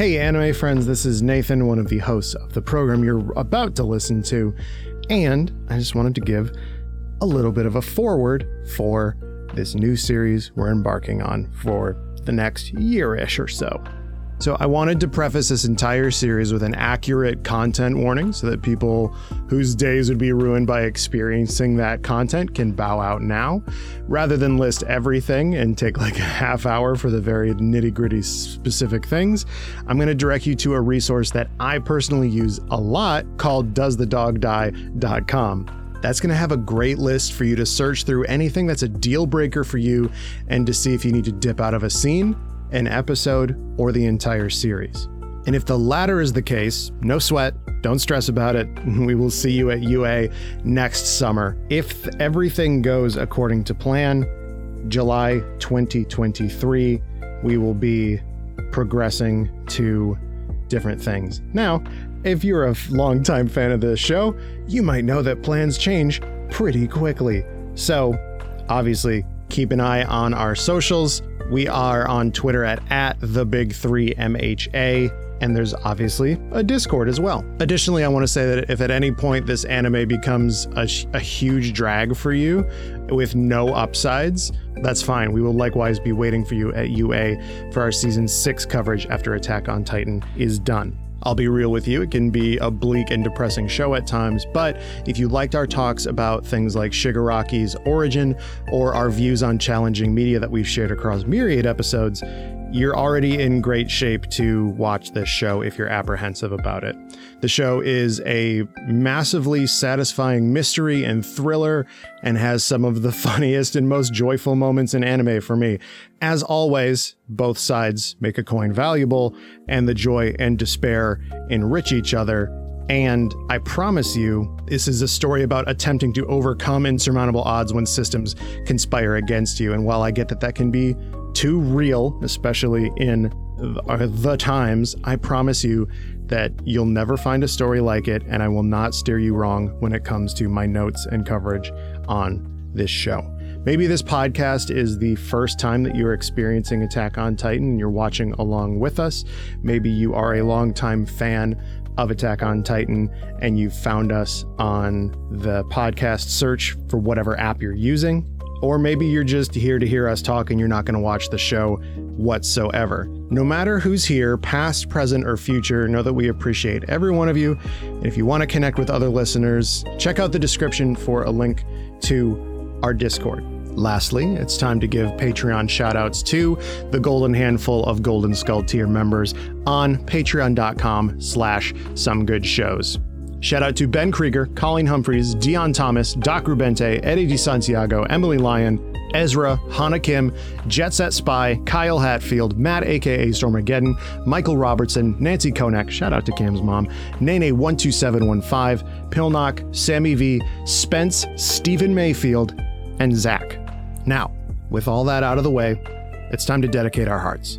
Hey, anime friends, this is Nathan, one of the hosts of the program you're about to listen to, and I just wanted to give a little bit of a forward for this new series we're embarking on for the next year ish or so. So, I wanted to preface this entire series with an accurate content warning so that people whose days would be ruined by experiencing that content can bow out now, rather than list everything and take like a half hour for the very nitty gritty specific things. I'm going to direct you to a resource that I personally use a lot called doesthedogdie.com. That's going to have a great list for you to search through anything that's a deal breaker for you and to see if you need to dip out of a scene an episode, or the entire series. And if the latter is the case, no sweat, don't stress about it. We will see you at UA next summer. If everything goes according to plan, July 2023, we will be progressing to different things. Now, if you're a longtime fan of this show, you might know that plans change pretty quickly. So, obviously, keep an eye on our socials we are on Twitter at, at the big three MHA and there's obviously a Discord as well. Additionally, I want to say that if at any point this anime becomes a, a, huge drag for you with no upsides, that's fine. We will likewise be waiting for you at UA for our season six coverage after Attack on Titan is done. I'll be real with you, it can be a bleak and depressing show at times, but if you liked our talks about things like Shigaraki's origin or our views on challenging media that we've shared across myriad episodes, you're already in great shape to watch this show if you're apprehensive about it. The show is a massively satisfying mystery and thriller and has some of the funniest and most joyful moments in anime for me. As always, both sides make a coin valuable, and the joy and despair enrich each other. And I promise you, this is a story about attempting to overcome insurmountable odds when systems conspire against you. And while I get that that can be too real, especially in uh, the times, I promise you that you'll never find a story like it, and I will not steer you wrong when it comes to my notes and coverage on this show. Maybe this podcast is the first time that you're experiencing Attack on Titan and you're watching along with us. Maybe you are a longtime fan of Attack on Titan and you found us on the podcast search for whatever app you're using. Or maybe you're just here to hear us talk and you're not going to watch the show whatsoever. No matter who's here, past, present, or future, know that we appreciate every one of you. And if you want to connect with other listeners, check out the description for a link to our Discord. Lastly, it's time to give Patreon shoutouts to the golden handful of Golden Skull tier members on patreon.com slash some good shows. Shout out to Ben Krieger, Colleen Humphreys, Dion Thomas, Doc Rubente, Eddie DeSantiago, Emily Lyon, Ezra, Hannah Kim, Jet Set Spy, Kyle Hatfield, Matt aka Stormageddon, Michael Robertson, Nancy Konak, shout out to Kam's mom, Nene12715, Pilnock, Sammy V, Spence, Stephen Mayfield, and Zach. Now, with all that out of the way, it's time to dedicate our hearts.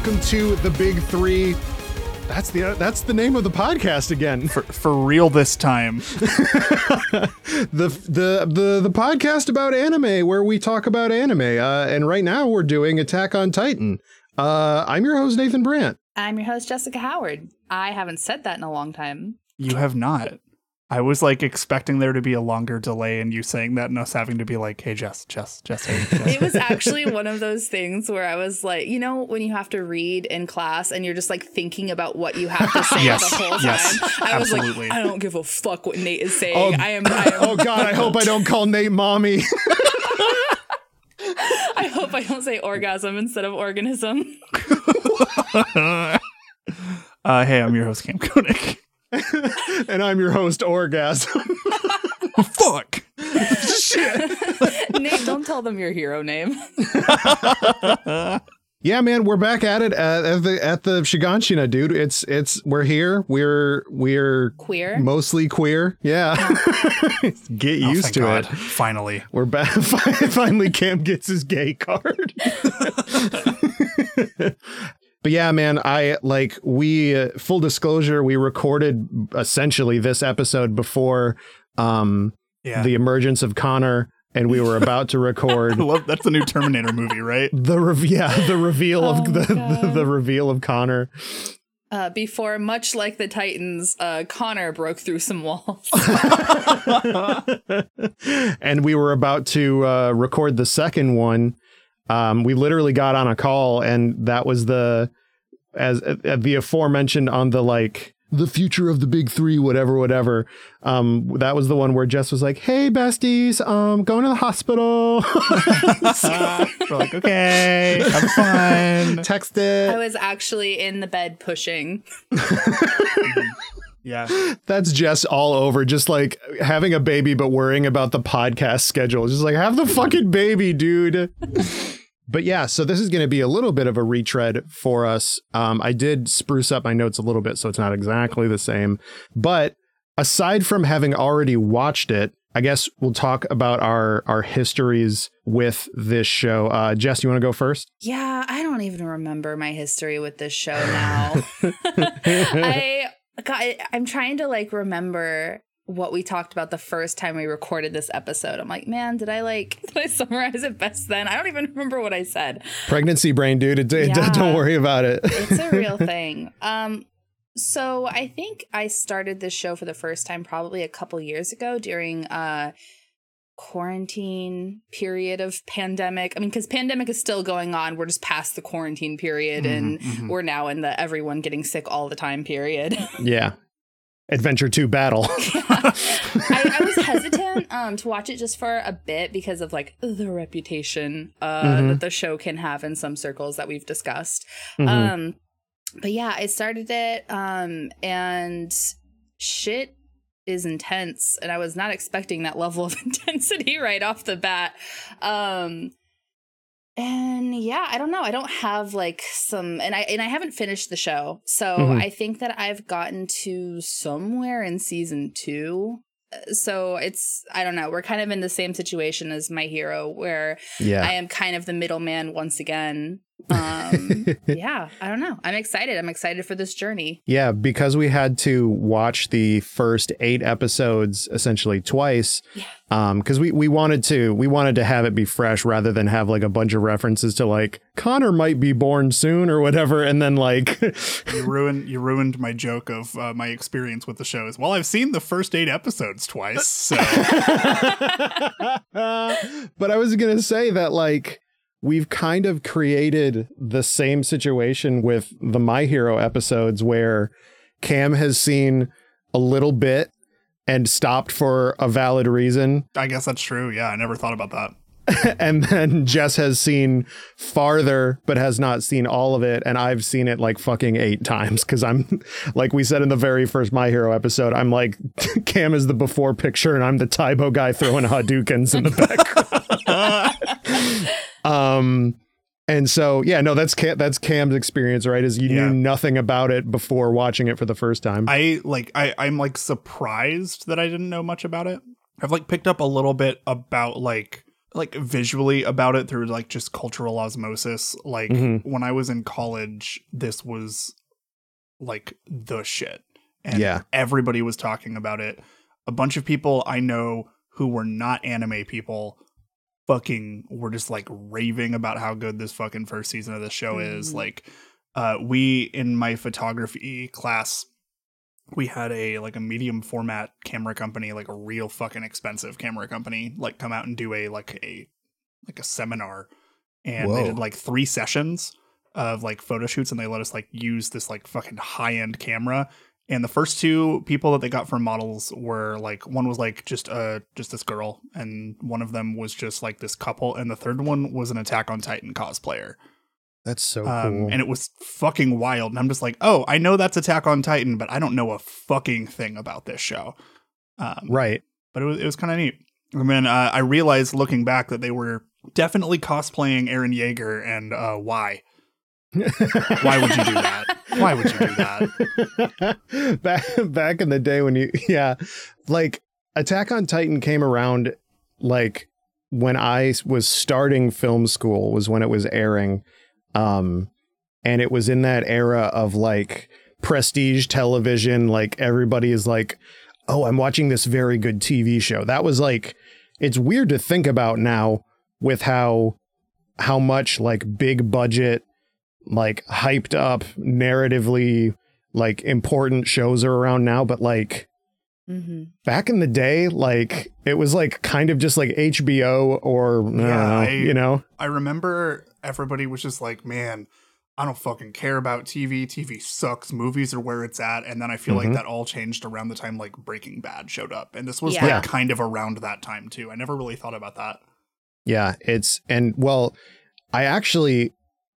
Welcome to the Big Three. That's the that's the name of the podcast again. For for real this time. the the the the podcast about anime where we talk about anime. Uh, and right now we're doing Attack on Titan. Uh, I'm your host Nathan Brandt. I'm your host Jessica Howard. I haven't said that in a long time. You have not. I was like expecting there to be a longer delay in you saying that and us having to be like, hey, Jess, Jess, Jess, hey, Jess. It was actually one of those things where I was like, you know, when you have to read in class and you're just like thinking about what you have to say yes, the whole time. Yes, I was absolutely. like, I don't give a fuck what Nate is saying. Oh, I, am, I am. Oh God, I hope I don't call Nate mommy. I hope I don't say orgasm instead of organism. uh, hey, I'm your host, Kam Koenig. and I'm your host, Orgasm. Fuck. Shit. Nate, don't tell them your hero name. Yeah, man, we're back at it at, at the at the Shiganshina, dude. It's it's we're here. We're we're queer, mostly queer. Yeah, oh. get oh, used to God. it. Finally, we're back. Finally, Kam gets his gay card. But yeah, man, I like we uh, full disclosure, we recorded essentially this episode before um yeah. the emergence of Connor and we were about to record. love, that's the new Terminator movie, right? The re- yeah, the reveal oh of the, the, the reveal of Connor. Uh, before, much like the Titans, uh, Connor broke through some walls. and we were about to uh, record the second one, um, we literally got on a call, and that was the as uh, the aforementioned on the like the future of the big three, whatever, whatever. Um, that was the one where Jess was like, "Hey, besties, um, going to the hospital." We're like, "Okay, have fun." Text it. I was actually in the bed pushing. Yeah. That's Jess all over, just like having a baby, but worrying about the podcast schedule. Just like, have the fucking baby, dude. But yeah, so this is going to be a little bit of a retread for us. Um, I did spruce up my notes a little bit, so it's not exactly the same. But aside from having already watched it, I guess we'll talk about our our histories with this show. Uh, Jess, you want to go first? Yeah, I don't even remember my history with this show now. I God, I'm trying to like remember what we talked about the first time we recorded this episode. I'm like, man, did I like did I summarize it best then? I don't even remember what I said. Pregnancy brain, dude. It, it, yeah, don't worry about it. it's a real thing. Um, so I think I started this show for the first time probably a couple years ago during uh quarantine period of pandemic. I mean, because pandemic is still going on. We're just past the quarantine period mm-hmm, and mm-hmm. we're now in the everyone getting sick all the time period. yeah. Adventure 2 battle. I, I, was hesitant um, to watch it just for a bit because of like the reputation uh, mm-hmm. that the show can have in some circles that we've discussed. Mm-hmm. Um, but yeah, I started it um, and shit is intense and I was not expecting that level of intensity right off the bat. Um and yeah, I don't know. I don't have like some and I and I haven't finished the show. So mm-hmm. I think that I've gotten to somewhere in season 2 uh, so it's I don't know. We're kind of in the same situation as my hero, where yeah. I am kind of the middleman once again um yeah i don't know. I'm excited. I'm excited for this journey. Yeah because we had to watch the first eight episodes essentially twice yeah. um because we we wanted to we wanted to have it be fresh rather than have like a bunch of references to like connor might be born soon or whatever and then like you ruined you ruined my joke of uh, my experience with the show as well. I've seen the first eight episodes twice so. But i was gonna say that like we've kind of created the same situation with the My Hero episodes where Kam has seen a little bit and stopped for a valid reason. I guess that's true. Yeah, I never thought about that. and then Jess has seen farther, but has not seen all of it. And I've seen it like fucking eight times because I'm, like we said in the very first My Hero episode, I'm like, Kam is the before picture and I'm the Tae Bo guy throwing Hadoukens in the background. Um, and so, yeah, no, that's Kam, that's Kam's experience, right? Is you yeah. knew nothing about it before watching it for the first time. I like, I, I'm like surprised that I didn't know much about it. I've like picked up a little bit about like, like visually about it through like just cultural osmosis. Like mm-hmm. when I was in college, this was like the shit. And yeah. everybody was talking about it. A bunch of people I know who were not anime people fucking were just like raving about how good this fucking first season of the show mm. is. Like, uh, we in my photography class, we had a like a medium format camera company, like a real fucking expensive camera company, like come out and do a like a like a seminar, and Whoa. they did like three sessions of like photo shoots, and they let us like use this like fucking high end camera and the first two people that they got for models were like one was like just uh just this girl and one of them was just like this couple and the third one was an attack on titan cosplayer. That's so um, cool. and it was fucking wild and i'm just like oh i know that's attack on titan but i don't know a fucking thing about this show. Um, right. but it was, it was kind of neat. And then uh, i realized looking back that they were definitely cosplaying Eren Yeager and uh why? Why would you do that? Why would you do that? back back in the day when you yeah, like Attack on Titan came around like when I was starting film school was when it was airing. Um and it was in that era of like prestige television like everybody is like oh i'm watching this very good tv show that was like it's weird to think about now with how how much like big budget like hyped up narratively like important shows are around now but like mm-hmm. back in the day like it was like kind of just like hbo or yeah, know, I, you know i remember everybody was just like man I don't fucking care about TV. TV sucks. Movies are where it's at. And then I feel mm-hmm. like that all changed around the time like Breaking Bad showed up. And this was yeah. like kind of around that time too. I never really thought about that. Yeah, it's and well, I actually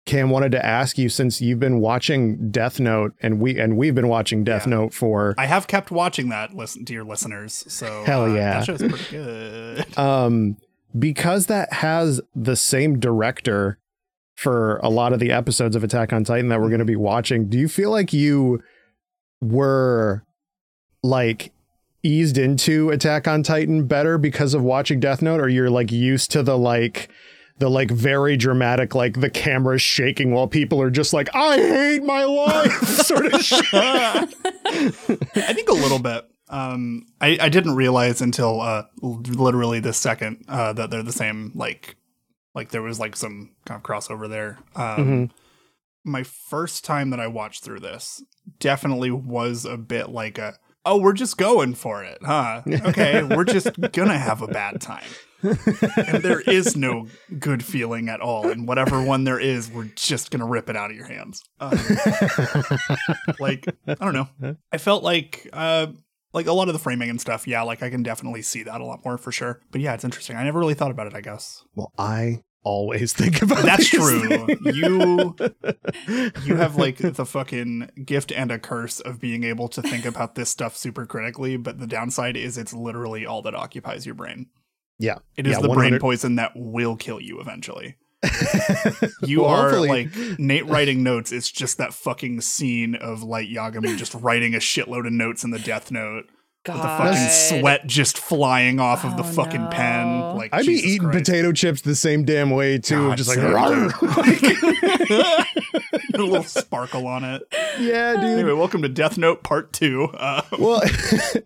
Kam wanted to ask you since you've been watching Death Note and we and we've been watching Death yeah. Note for I have kept watching that listen to your listeners. So Hell uh, yeah. that show's pretty good. um because that has the same director for a lot of the episodes of Attack on Titan that we're going to be watching. Do you feel like you were like eased into Attack on Titan better because of watching Death Note or you're like used to the like the like very dramatic like the camera's shaking while people are just like I hate my life sort of shit. I think a little bit. Um I I didn't realize until uh literally the second uh that they're the same like like there was like some kind of crossover there. Um, mm-hmm. My first time that I watched through this definitely was a bit like a, oh, we're just going for it, huh? Okay, we're just gonna have a bad time. And there is no good feeling at all. And whatever one there is, we're just gonna rip it out of your hands. Um, like I don't know. I felt like uh, like a lot of the framing and stuff, yeah, like I can definitely see that a lot more for sure. But yeah, it's interesting. I never really thought about it, I guess. Well, I always think about That's true. Things. You you have like the fucking gift and a curse of being able to think about this stuff super critically, but the downside is it's literally all that occupies your brain. Yeah. It is yeah, the 100- brain poison that will kill you eventually. you well, are hopefully. like Nate writing notes. It's just that fucking scene of Light Yagami just writing a shitload of notes in the Death Note. God. With the fucking sweat just flying off oh, of the oh, fucking no. pen. Like I'd Jesus be eating Christ. potato chips the same damn way too. God, just like, a little sparkle on it. Yeah, dude. Anyway, welcome to Death Note Part Two. Uh, well,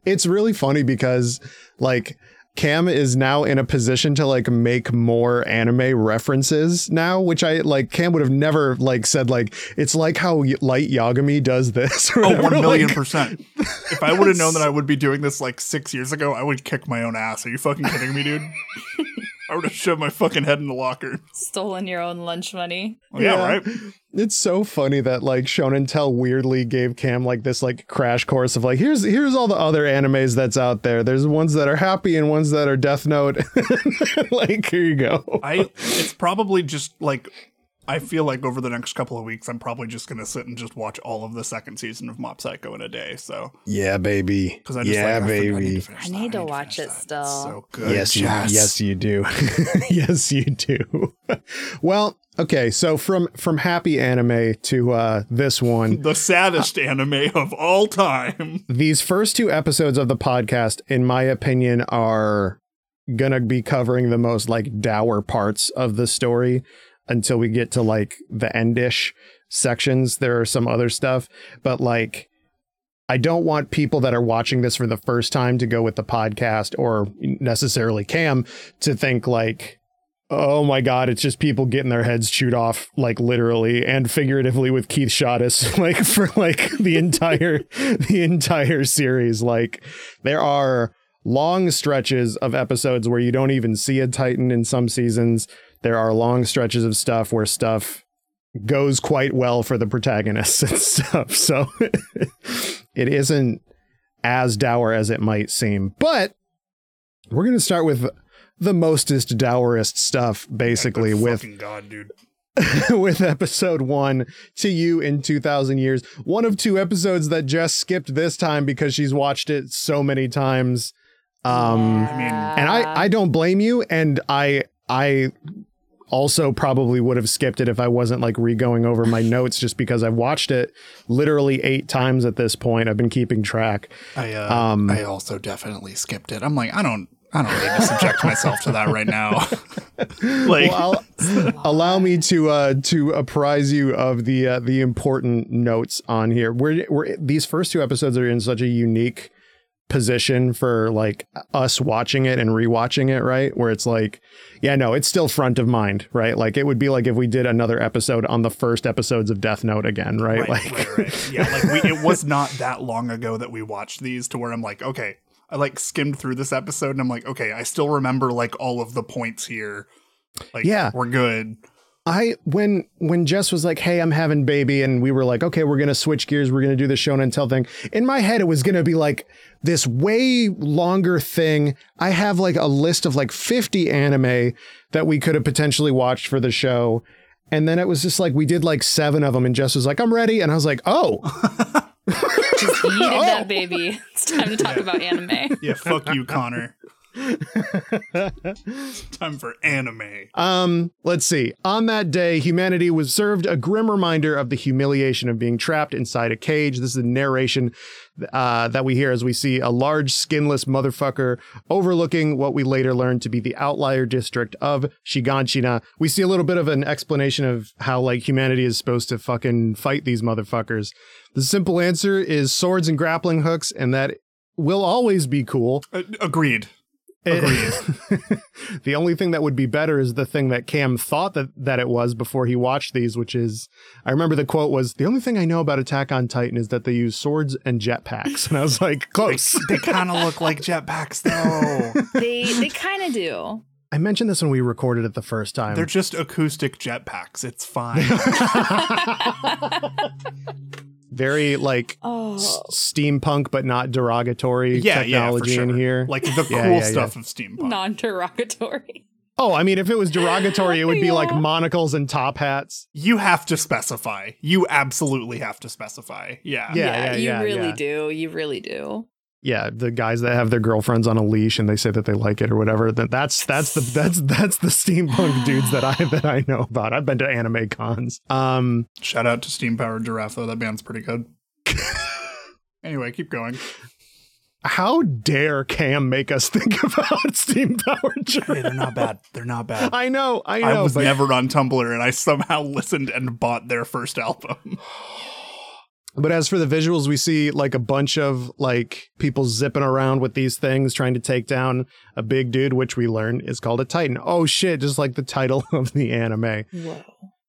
it's really funny because like Kam is now in a position to like make more anime references now, which I like. Kam would have never like said like it's like how Light Yagami does this. oh, one million like, percent. If I would have known that I would be doing this like six years ago, I would kick my own ass. Are you fucking kidding me, dude? I would have shoved my fucking head in the locker. Stolen your own lunch money. Well, yeah, yeah, right. It's so funny that like Shonen Tell weirdly gave Kam like this like crash course of like here's here's all the other animes that's out there. There's ones that are happy and ones that are Death Note. like here you go. I it's probably just like I feel like over the next couple of weeks, I'm probably just gonna sit and just watch all of the second season of Mob Psycho in a day. So yeah, baby. Because I just yeah, like, baby. I need to, I need to watch it that. still. It's so good. Yes, you, yes, you do. yes, you do. well, okay. So from from happy anime to uh, this one, the saddest uh, anime of all time. These first two episodes of the podcast, in my opinion, are gonna be covering the most like dour parts of the story until we get to like the endish sections. There are some other stuff, but like I don't want people that are watching this for the first time to go with the podcast or necessarily Kam to think like, oh my god, it's just people getting their heads chewed off, like literally and figuratively with Keith Shadis, like for like the entire the entire series. Like there are long stretches of episodes where you don't even see a Titan in some seasons there are long stretches of stuff where stuff goes quite well for the protagonists and stuff. So it isn't as dour as it might seem. But we're going to start with the mostest dourest stuff, basically, with. God, dude. with episode one to you in 2000 years. One of two episodes that Jess skipped this time because she's watched it so many times. Um, yeah. I mean, and I, I don't blame you. And I, I also probably would have skipped it if I wasn't like re-going over my notes just because I've watched it literally eight times at this point. I've been keeping track. I uh, um, I also definitely skipped it. I'm like, I don't I don't need to subject myself to that right now. like, well, allow me to uh, to apprise you of the uh, the important notes on here. We're, we're these first two episodes are in such a unique position for like us watching it and rewatching it, right? Where it's like, yeah, no, it's still front of mind, right? Like it would be like if we did another episode on the first episodes of Death Note again, right? right like, right, right. yeah, like we, it was not that long ago that we watched these to where I'm like, okay, I like skimmed through this episode and I'm like, okay, I still remember like all of the points here. Like, yeah, we're good. I when when Jess was like, "Hey, I'm having baby," and we were like, "Okay, we're gonna switch gears. We're gonna do the show and Tell thing." In my head, it was gonna be like this way longer thing. I have like a list of like 50 anime that we could have potentially watched for the show, and then it was just like we did like seven of them, and Jess was like, "I'm ready," and I was like, "Oh." Just yeeted oh. that baby. It's time to talk about anime. Yeah, fuck you, Connor. Time for anime. Um, let's see. On that day, humanity was served a grim reminder of the humiliation of being trapped inside a cage. This is a narration uh, that we hear as we see a large, skinless motherfucker overlooking what we later learned to be the outlier district of Shiganshina. We see a little bit of an explanation of how like humanity is supposed to fucking fight these motherfuckers. The simple answer is swords and grappling hooks, and that will always be cool. Uh, agreed. the only thing that would be better is the thing that Kam thought that, that it was before he watched these, which is I remember the quote was the only thing I know about Attack on Titan is that they use swords and jetpacks. And I was like, close. they, they kind of look like jetpacks though. they they kind of do. I mentioned this when we recorded it the first time. They're just acoustic jetpacks. It's fine. Very like oh. s- steampunk but not derogatory yeah, technology yeah, sure. in here. Like the cool yeah, stuff of steampunk. Non-derogatory. Oh, I mean, if it was derogatory, it would be like monocles and top hats. You have to specify. You absolutely have to specify. Yeah. Yeah, you really do. You really do yeah, the guys that have their girlfriends on a leash and they say that they like it or whatever. That that's that's the that's that's the steampunk dudes that I that I know about. I've been to anime cons. Um, shout out to Steam Powered Giraffe though. That band's pretty good. anyway, keep going. How dare Kam make us think about Steam Powered Giraffe? Hey, they're not bad. They're not bad. I know. I know. I was but... never on Tumblr, and I somehow listened and bought their first album. But as for the visuals, we see like a bunch of like people zipping around with these things trying to take down a big dude, which we learn is called a Titan. Oh shit, just like the title of the anime. Whoa.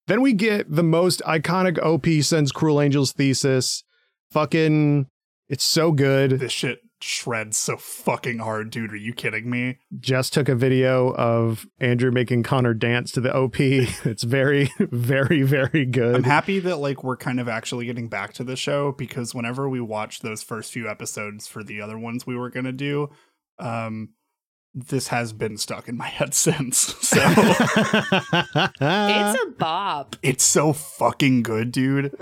Then we get the most iconic OP since Cruel Angel's thesis. Fucking, it's so good. This shit shreds so fucking hard, dude. Are you kidding me? Just took a video of Andrew making Connor dance to the OP. It's very, very, very good. I'm happy that like we're kind of actually getting back to the show because whenever we watched those first few episodes for the other ones we were gonna do, um, this has been stuck in my head since. So it's a bop. It's so fucking good, dude.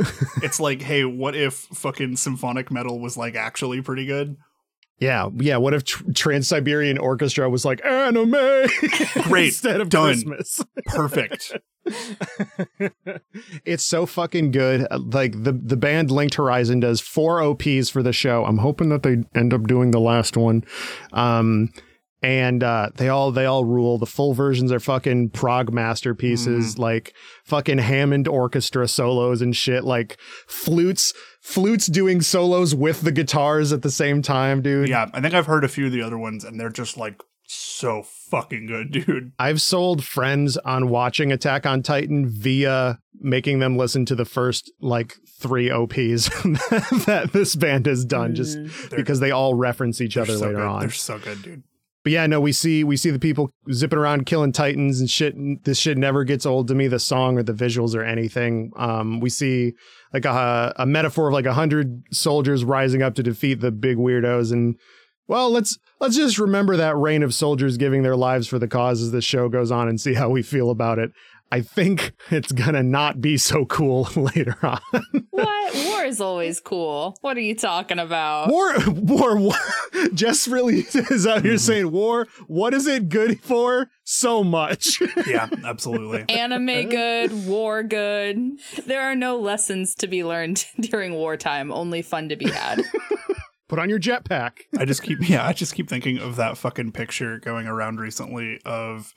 It's like, hey, what if fucking symphonic metal was like actually pretty good? Yeah, yeah. What if Tr- Trans Siberian Orchestra was like anime? Great, instead of Done. Christmas. Perfect. it's so fucking good. Like the the band Linked Horizon does four OPs for the show. I'm hoping that they end up doing the last one. Um, and uh, they all they all rule. The full versions are fucking prog masterpieces, mm. like fucking Hammond orchestra solos and shit, like flutes flutes doing solos with the guitars at the same time, dude. Yeah, I think I've heard a few of the other ones, and they're just like so fucking good, dude. I've sold friends on watching Attack on Titan via making them listen to the first like three OPs that this band has done, just mm. because they all reference each other so later good. on. They're so good, dude but yeah, no, we see we see the people zipping around killing titans and shit. And This shit never gets old to me. The song or the visuals or anything. Um, we see like a, a metaphor of like a hundred soldiers rising up to defeat the big weirdos. And well, let's let's just remember that reign of soldiers giving their lives for the cause as the show goes on and see how we feel about it. I think it's gonna not be so cool later on. what? War is always cool. What are you talking about? War, war, war. Just really is out here mm-hmm. saying war. What is it good for? So much. yeah, absolutely. Anime good, war good. There are no lessons to be learned during wartime. Only fun to be had. Put on your jetpack. I just keep yeah, I just keep thinking of that fucking picture going around recently of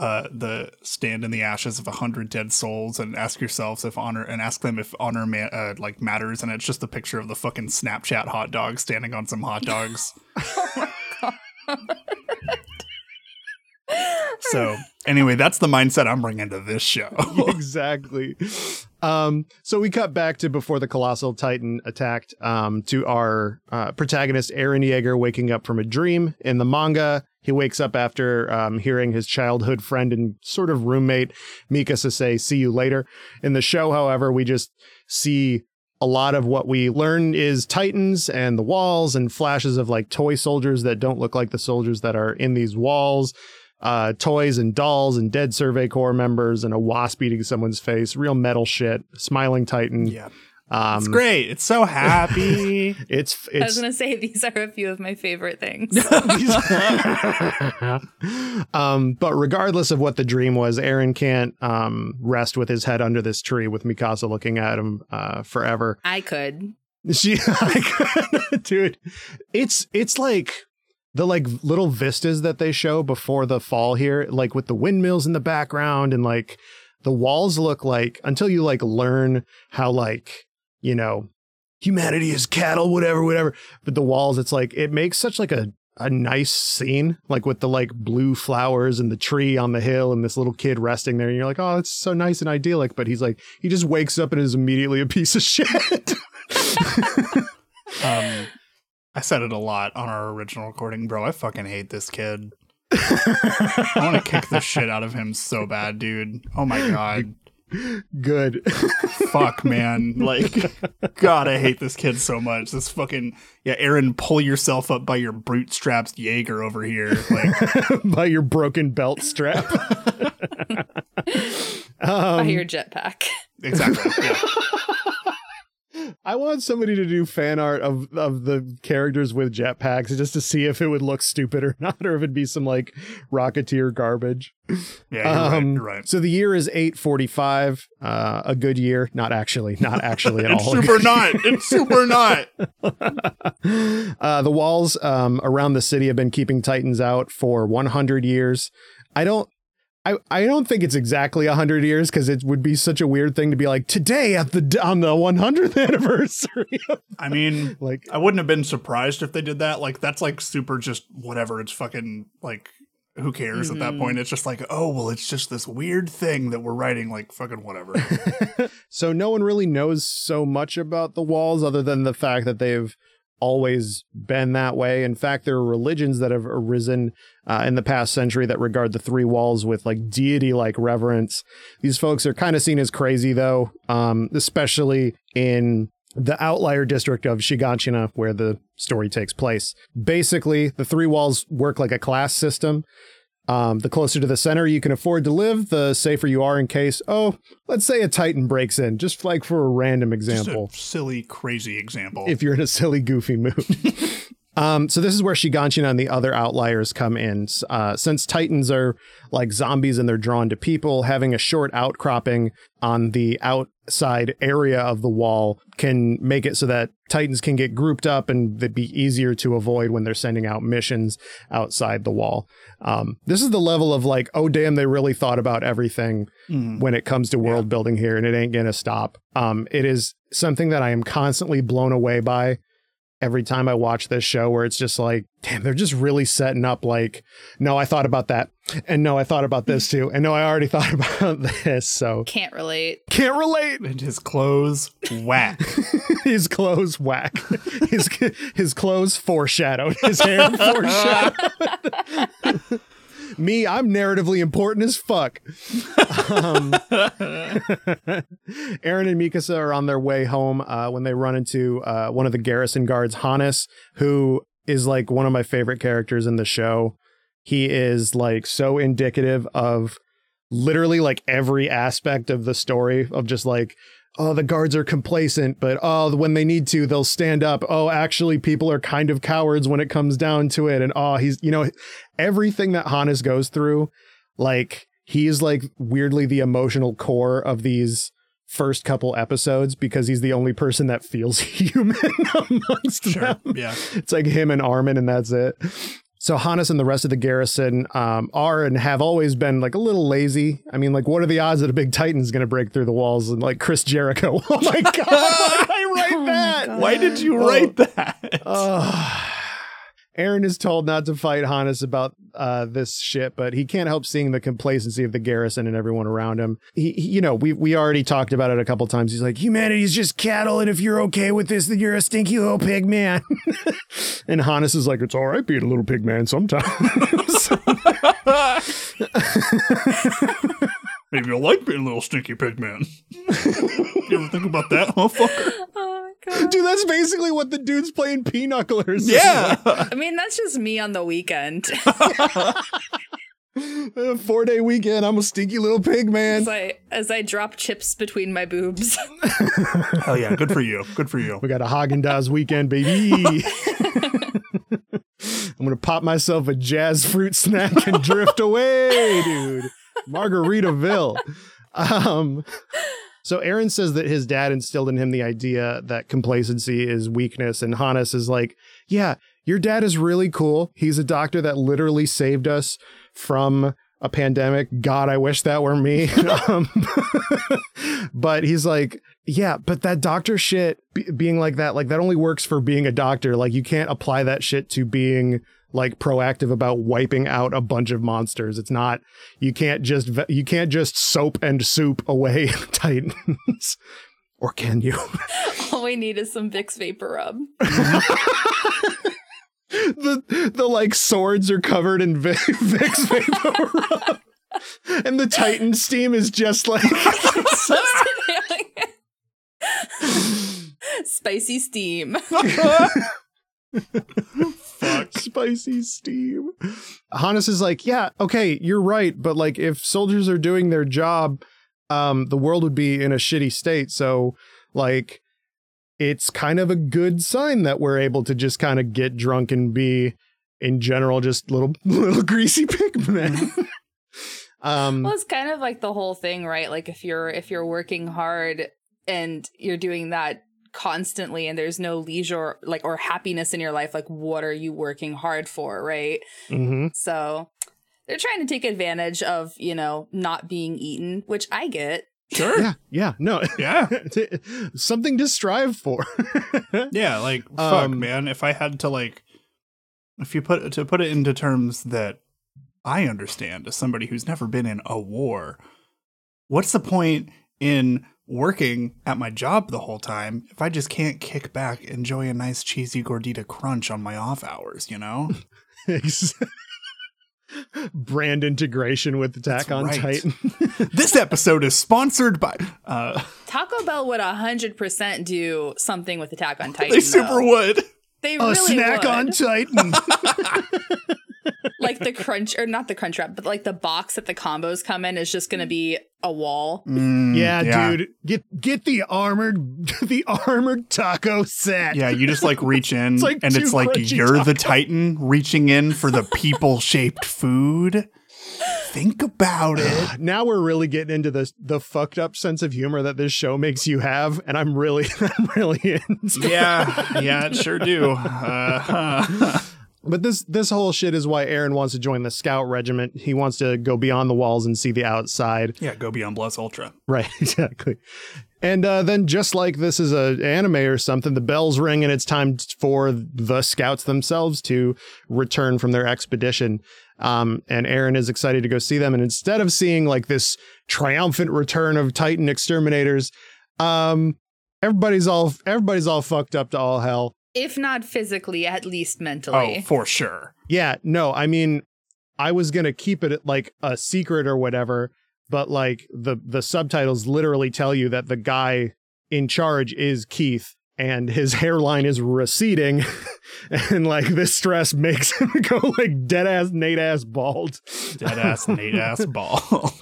uh, the stand in the ashes of a hundred dead souls and ask yourselves if honor and ask them if honor ma- uh, like matters and it's just a picture of the fucking Snapchat hot dog standing on some hot dogs. oh so anyway, that's the mindset I'm bringing to this show. exactly. Um, so we cut back to before the colossal titan attacked um, to our uh, protagonist Eren Yeager waking up from a dream. In the manga, he wakes up after um, hearing his childhood friend and sort of roommate mika say, "See you later." In the show, however, we just see a lot of what we learn is titans and the walls and flashes of like toy soldiers that don't look like the soldiers that are in these walls uh, toys and dolls and dead Survey Corps members and a wasp eating someone's face. Real metal shit. Smiling Titan. Yeah. Um, it's great. It's so happy. it's, it's. I was gonna say these are a few of my favorite things. um, but regardless of what the dream was, Eren can't um, rest with his head under this tree with Mikasa looking at him uh, forever. I could. She, I could, dude. It's it's like the like little vistas that they show before the fall here, like with the windmills in the background and like the walls look like until you like learn how like, you know, humanity is cattle, whatever, whatever. But the walls, it's like it makes such like a a nice scene, like with the like blue flowers and the tree on the hill and this little kid resting there. And you're like, oh, it's so nice and idyllic. But he's like, he just wakes up and is immediately a piece of shit. um, I said it a lot on our original recording, bro. I fucking hate this kid. I want to kick the shit out of him so bad, dude. Oh my god. Good. Fuck, man. Like, God, I hate this kid so much. This fucking yeah, Eren, pull yourself up by your bootstraps, Jaeger over here, like by your broken belt strap, um, by your jetpack. Exactly. Yeah. I want somebody to do fan art of of the characters with jetpacks just to see if it would look stupid or not, or if it'd be some like Rocketeer garbage. Yeah, you're, um, right, you're right. So the year is 845, uh, a good year. Not actually, not actually at it's all. Super not. It's super not. uh, the walls um, around the city have been keeping Titans out for 100 years. I don't I, I don't think it's exactly 100 years because it would be such a weird thing to be like today at the on the 100th anniversary. I mean, like I wouldn't have been surprised if they did that. Like that's like super just whatever. It's fucking like who cares mm-hmm. at that point? Mm-hmm. It's just like, oh, well, it's just this weird thing that we're writing, like fucking whatever. so no one really knows so much about the walls other than the fact that they've always been that way. In fact, there are religions that have arisen uh, in the past century that regard the three walls with like deity like reverence. These folks are kind of seen as crazy, though, um, especially in the outlier district of Shiganshina, where the story takes place. Basically, the three walls work like a class system. Um, the closer to the center you can afford to live, the safer you are in case, oh, let's say a Titan breaks in, just like for a random example. A silly, crazy example. If you're in a silly, goofy mood. Um, so this is where Shiganshina and the other outliers come in. Uh, since Titans are like zombies and they're drawn to people, having a short outcropping on the outside area of the wall can make it so that Titans can get grouped up and they'd be easier to avoid when they're sending out missions outside the wall. Um, this is the level of like, oh damn, they really thought about everything mm. when it comes to world yeah. building here, and it ain't gonna stop. Um, it is something that I am constantly blown away by every time I watch this show where it's just like, damn, they're just really setting up like, no, I thought about that. And no, I thought about this too. And no, I already thought about this. So can't relate. Can't relate. And his clothes whack. his clothes whack. His his clothes foreshadowed. His hair foreshadowed. Me, I'm narratively important as fuck. Um, Eren and Mikasa are on their way home uh, when they run into uh, one of the garrison guards, Hannes, who is like one of my favorite characters in the show. He is like so indicative of literally like every aspect of the story of just like oh the guards are complacent but oh when they need to they'll stand up oh actually people are kind of cowards when it comes down to it and oh he's you know everything that Hannes goes through like he's like weirdly the emotional core of these first couple episodes because he's the only person that feels human amongst sure. them. Yeah. It's like him and Armin and that's it. So Hannes and the rest of the garrison um, are and have always been like a little lazy. I mean, like, what are the odds that a big titan is going to break through the walls and like Chris Jericho? Oh my god! Why did I write oh that? Why did you write oh. that? Uh, Eren is told not to fight Hannes about uh, this shit, but he can't help seeing the complacency of the garrison and everyone around him. He, he, you know, we we already talked about it a couple times. He's like, humanity's just cattle, and if you're okay with this, then you're a stinky little pig man. and Hannes is like, it's all right being a little pig man sometimes. Maybe you'll like being a little stinky pig man. you ever think about that, motherfucker? God. Dude, that's basically what the dude's playing pinochlers. Yeah. I mean, that's just me on the weekend. Four day weekend, I'm a stinky little pig, man. As I as I drop chips between my boobs. Hell yeah, good for you. Good for you. We got a Haagen Dazs weekend, baby. I'm gonna pop myself a jazz fruit snack and drift away, dude. Margaritaville. Um so Eren says that his dad instilled in him the idea that complacency is weakness, and Hannes is like, "Yeah, your dad is really cool. He's a doctor that literally saved us from a pandemic. God, I wish that were me." um, but he's like, "Yeah, but that doctor shit, being like that, like that only works for being a doctor. Like you can't apply that shit to being." Like proactive about wiping out a bunch of monsters. It's not you can't just you can't just soap and soup away titans. or can you? All we need is some Vicks vapor rub. the the like swords are covered in Vicks vapor rub. And the Titan steam is just like spicy steam. Fuck. Spicy steam. Hannes is like, yeah, okay, you're right, but like if soldiers are doing their job, um, the world would be in a shitty state. So like it's kind of a good sign that we're able to just kind of get drunk and be in general just little little greasy pigmen. um well it's kind of like the whole thing right like if you're if you're working hard and you're doing that constantly and there's no leisure like or happiness in your life like what are you working hard for right? Mm-hmm. so they're trying to take advantage of you know not being eaten which i get. Sure. Yeah yeah no. Yeah. Something to strive for. Yeah like fuck um, man. If i had to like if you put to put it into terms that i understand as somebody who's never been in a war what's the point in working at my job the whole time if I just can't kick back, enjoy a nice cheesy gordita crunch on my off hours, you know? Brand integration with Attack That's on right. Titan. this episode is sponsored by uh, Taco Bell would hundred percent do something with Attack on Titan. They super though. would. They a really snack would. on Titan like the crunch or not the crunch wrap, but like the box that the combos come in is just gonna be a wall. Mm, yeah, yeah, dude. Get get the armored the armored taco set. Yeah, you just like reach in it's like and it's like you're taco. the titan reaching in for the people shaped food. Think about it. now we're really getting into the the fucked up sense of humor that this show makes you have, and I'm really I'm really into. Yeah, yeah, it sure do. Uh, but this this whole shit is why Eren wants to join the scout regiment. He wants to go beyond the walls and see the outside. Yeah, go beyond Plus Ultra. Right, exactly. And uh, then, just like this is an anime or something, the bells ring and it's time for the scouts themselves to return from their expedition. Um, and Eren is excited to go see them. And instead of seeing like this triumphant return of Titan exterminators, um, everybody's all everybody's all fucked up to all hell if not physically, at least mentally. Oh, for sure. Yeah, no, I mean, I was gonna keep it like a secret or whatever, but like the the subtitles literally tell you that the guy in charge is Keith, and his hairline is receding and like this stress makes him go like dead ass Nate ass bald. Dead ass Nate ass bald.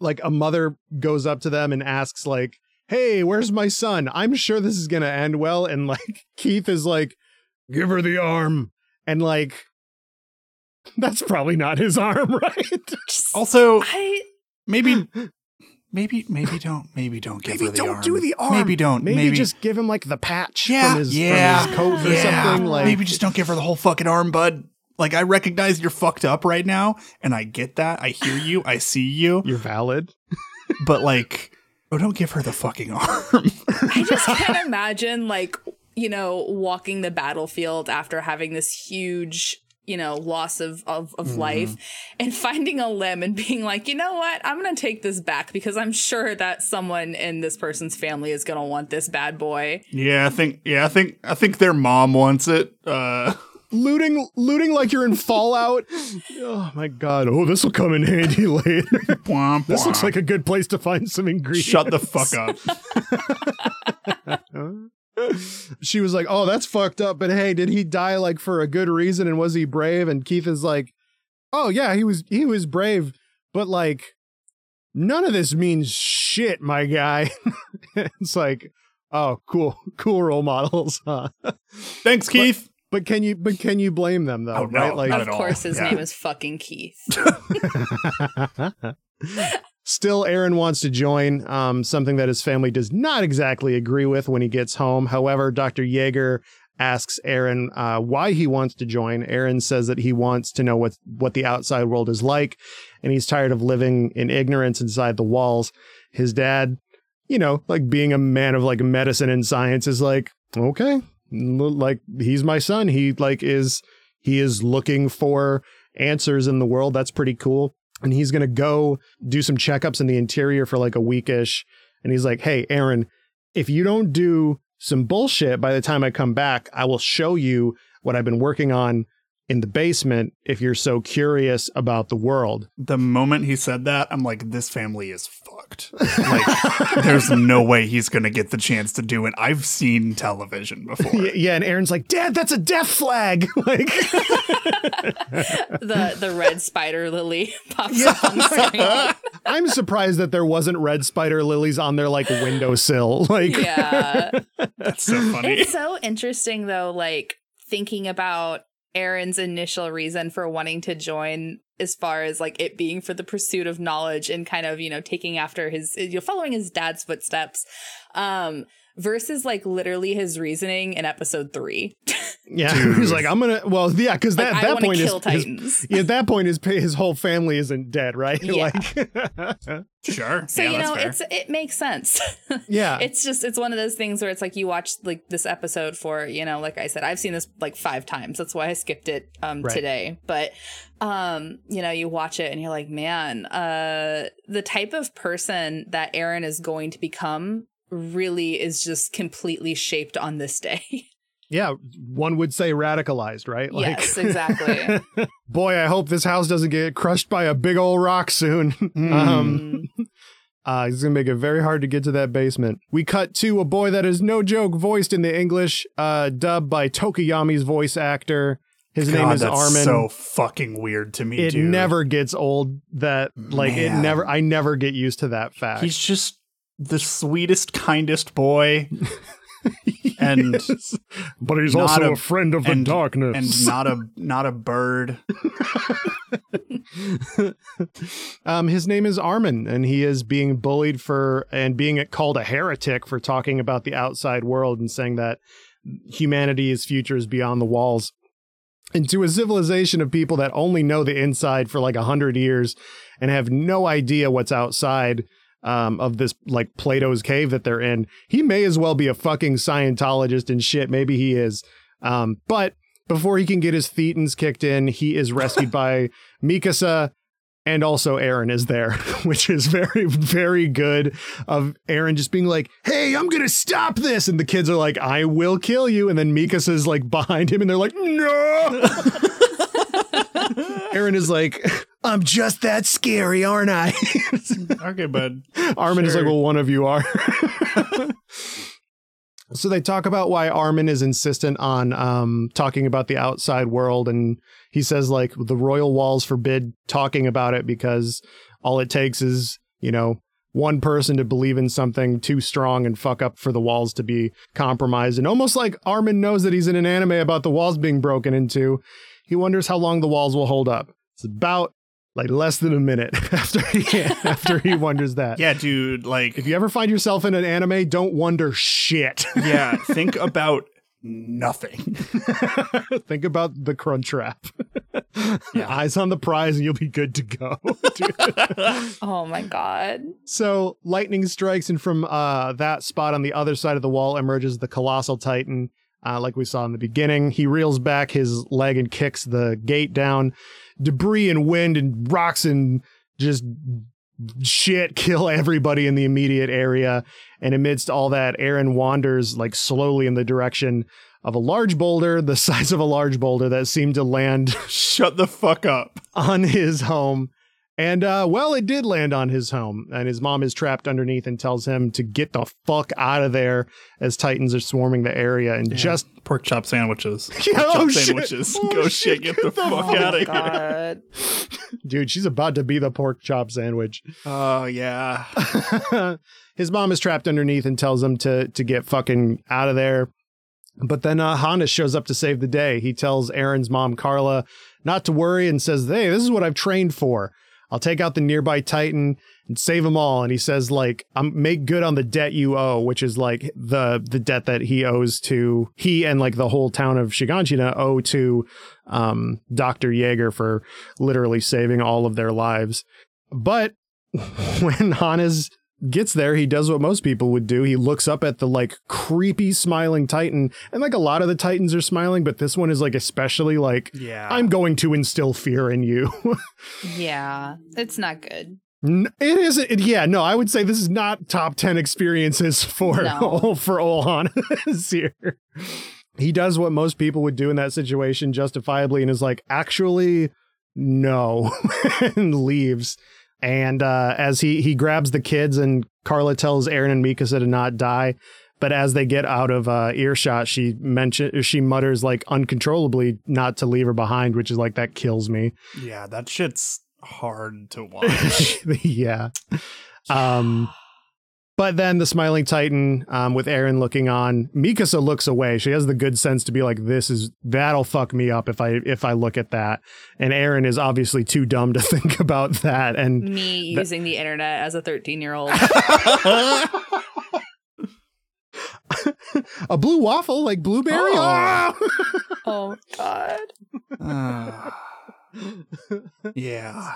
like a mother goes up to them and asks like, "Hey, where's my son? I'm sure this is going to end well." And like Keith is like, "Give her the arm." And like that's probably not his arm, right? also, I maybe Maybe, maybe don't, maybe don't give maybe her the don't arm. do the arm. Maybe don't. Maybe, maybe, just give him like the patch yeah, from his, yeah, from his coat or yeah. something. Like maybe just don't give her the whole fucking arm, bud. Like I recognize you're fucked up right now, and I get that. I hear you. I see you. You're valid. but like, oh, don't give her the fucking arm. I just can't imagine like you know walking the battlefield after having this huge you know loss of of, of mm-hmm. life and finding a limb and being like you know what i'm gonna take this back because i'm sure that someone in this person's family is gonna want this bad boy yeah i think yeah i think i think their mom wants it uh looting looting like you're in fallout oh my god oh this will come in handy later this looks like a good place to find some ingredients shut the fuck up she was like, "Oh, that's fucked up." But hey, did he die like for a good reason? And was he brave? And Keith is like, "Oh yeah, he was. He was brave, but like." None of this means shit, my guy. it's like, oh, cool, cool role models, huh? Thanks, Keith. But, but can you but can you blame them though? Oh, no, right? Like, of course, his yeah. name is fucking Keith. Still, Eren wants to join, um, something that his family does not exactly agree with when he gets home. However, Dr. Yeager asks Eren uh, why he wants to join. Eren says that he wants to know what what the outside world is like, and he's tired of living in ignorance inside the walls. His dad, you know, like being a man of like medicine and science, is like, okay, like he's my son. He like is he is looking for answers in the world. That's pretty cool and he's to go do some checkups in the interior for like a weekish. And he's like, Hey, Eren, if you don't do some bullshit by the time I come back, I will show you what I've been working on in the basement if you're so curious about the world. The moment he said that, I'm like, this family is fucked. Like, there's no way he's going to get the chance to do it. I've seen television before. Yeah, yeah, and Eren's like, Dad, that's a death flag. like, the the red spider lily pops yeah. up on the screen. I'm surprised that there wasn't red spider lilies on their like windowsill. Like, yeah, that's so funny. It's so interesting though. Like thinking about Eren's initial reason for wanting to join as far as like it being for the pursuit of knowledge and kind of, you know, taking after his you know, following his dad's footsteps. Um versus like literally his reasoning in episode three. yeah, he's like, I'm gonna. Well, yeah, because that like, that point is his, yeah, at that point his his whole family isn't dead, right? Yeah. Like, sure. So yeah, you know, it's it makes sense. yeah, it's just it's one of those things where it's like you watch like this episode for you know, like I said, I've seen this like five times. That's why I skipped it um right. today, but um you know you watch it and you're like man uh the type of person that Eren is going to become really is just completely shaped on this day. Yeah, one would say radicalized, right? Like, yes, exactly. boy, I hope this house doesn't get crushed by a big old rock soon. Mm. Um, uh, it's gonna make it very hard to get to that basement. We cut to a boy that is no joke, voiced in the English, uh, dubbed by Tokoyami's voice actor. His God, name is that's Armin. So fucking weird to me. It dude. never gets old. That like Man. it never. I never get used to that fact. He's just the sweetest, kindest boy. and but he's also a, a, friend of and, the darkness. and not a not a bird. Um his name is armin and he is being bullied for and being called a heretic for talking about the outside world and saying that humanity's future is beyond the walls. Into a civilization of people that only know the inside for like a hundred years and have no idea what's outside um, of this like Plato's cave that they're in. He may as well be a fucking Scientologist and shit. Maybe he is. Um, but before he can get his thetans kicked in, he is rescued by Mikasa and also Eren is there, which is very, very good of Eren just being like, Hey, I'm going to stop this. And the kids are like, I will kill you. And then Mikasa's like behind him and they're like, No. Eren is like, I'm just that scary, aren't I? okay, bud. Armin sure. is like, well, one of you are. So they talk about why Armin is insistent on um, talking about the outside world, and he says like the royal walls forbid talking about it because all it takes is you know one person to believe in something too strong and fuck up for the walls to be compromised. And almost like Armin knows that he's in an anime about the walls being broken into, he wonders how long the walls will hold up. It's about like less than a minute after he after he wonders that. Yeah, dude, like if you ever find yourself in an anime, don't wonder shit. yeah, think about nothing. think about the crunch wrap. Yeah. Eyes on the prize and you'll be good to go. oh my god. So lightning strikes and from uh, that spot on the other side of the wall emerges the colossal titan uh, like we saw in the beginning. He reels back his leg and kicks the gate down debris and wind and rocks and just shit kill everybody in the immediate area. And amidst all that, Eren wanders like slowly in the direction of a large boulder, the size of a large boulder that seemed to land. Shut the fuck up. On his home. And uh, well, it did land on his home, and his mom is trapped underneath and tells him to get the fuck out of there as Titans are swarming the area. And yeah. just pork chop sandwiches, pork oh, chop shit. sandwiches. Oh, Go shit, get the, fuck out of here, dude. She's about to be the pork chop sandwich. Oh yeah. his mom is trapped underneath and tells him to to get fucking out of there. But then uh, Hannes shows up to save the day. He tells Eren's mom Carla not to worry and says, "Hey, this is what I've trained for." I'll take out the nearby Titan and save them all. And he says, like, I'm make good on the debt you owe, which is like the the debt that he owes to he and like the whole town of Shiganshina owe to um, Dr. Yeager for literally saving all of their lives. But when Hannes gets there, he does what most people would do. He looks up at the like creepy smiling Titan, and like a lot of the Titans are smiling, but this one is like especially like, yeah, I'm going to instill fear in you. yeah, it's not good. It is, it, yeah. No, I would say this is not top ten experiences for no. for Olhan here. He does what most people would do in that situation justifiably, and is like, actually, no, and leaves. And uh, as he he grabs the kids, and Carla tells Eren and Mikasa to not die. But as they get out of uh, earshot, she mention she mutters like uncontrollably not to leave her behind, which is like that kills me. Yeah, that shit's hard to watch. yeah. Um, but then the smiling Titan, um, with Eren looking on, Mikasa looks away. She has the good sense to be like, "This is that'll fuck me up if I if I look at that." And Eren is obviously too dumb to think about that. And me th- using the internet as a thirteen year old. a blue waffle like blueberry. Oh, oh God. Uh, yeah.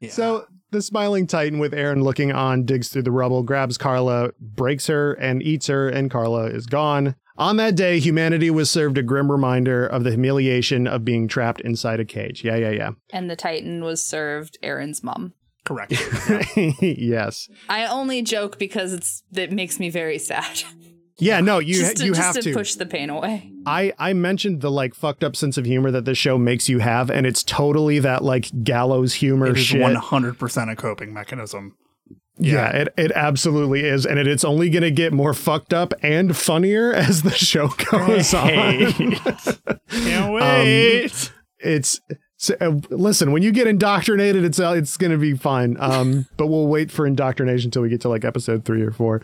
Yeah. So the smiling titan with Eren looking on digs through the rubble, grabs Carla, breaks her, and eats her, and Carla is gone. On that day, humanity was served a grim reminder of the humiliation of being trapped inside a cage. Yeah, yeah, yeah. And the Titan was served Eren's mom. Correct. yes. I only joke because it's it makes me very sad. Yeah, no, you just to, you just have to, push the pain away. I I mentioned the like fucked up sense of humor that this show makes you have, and it's totally that like gallows humor it shit. One hundred percent a coping mechanism. Yeah. yeah, it it absolutely is, and it, it's only gonna get more fucked up and funnier as the show goes hey. on. Can't wait. Um, it's so, uh, listen, when you get indoctrinated, it's uh, it's going to be fine. Um, but we'll wait for indoctrination until we get to like episode three or four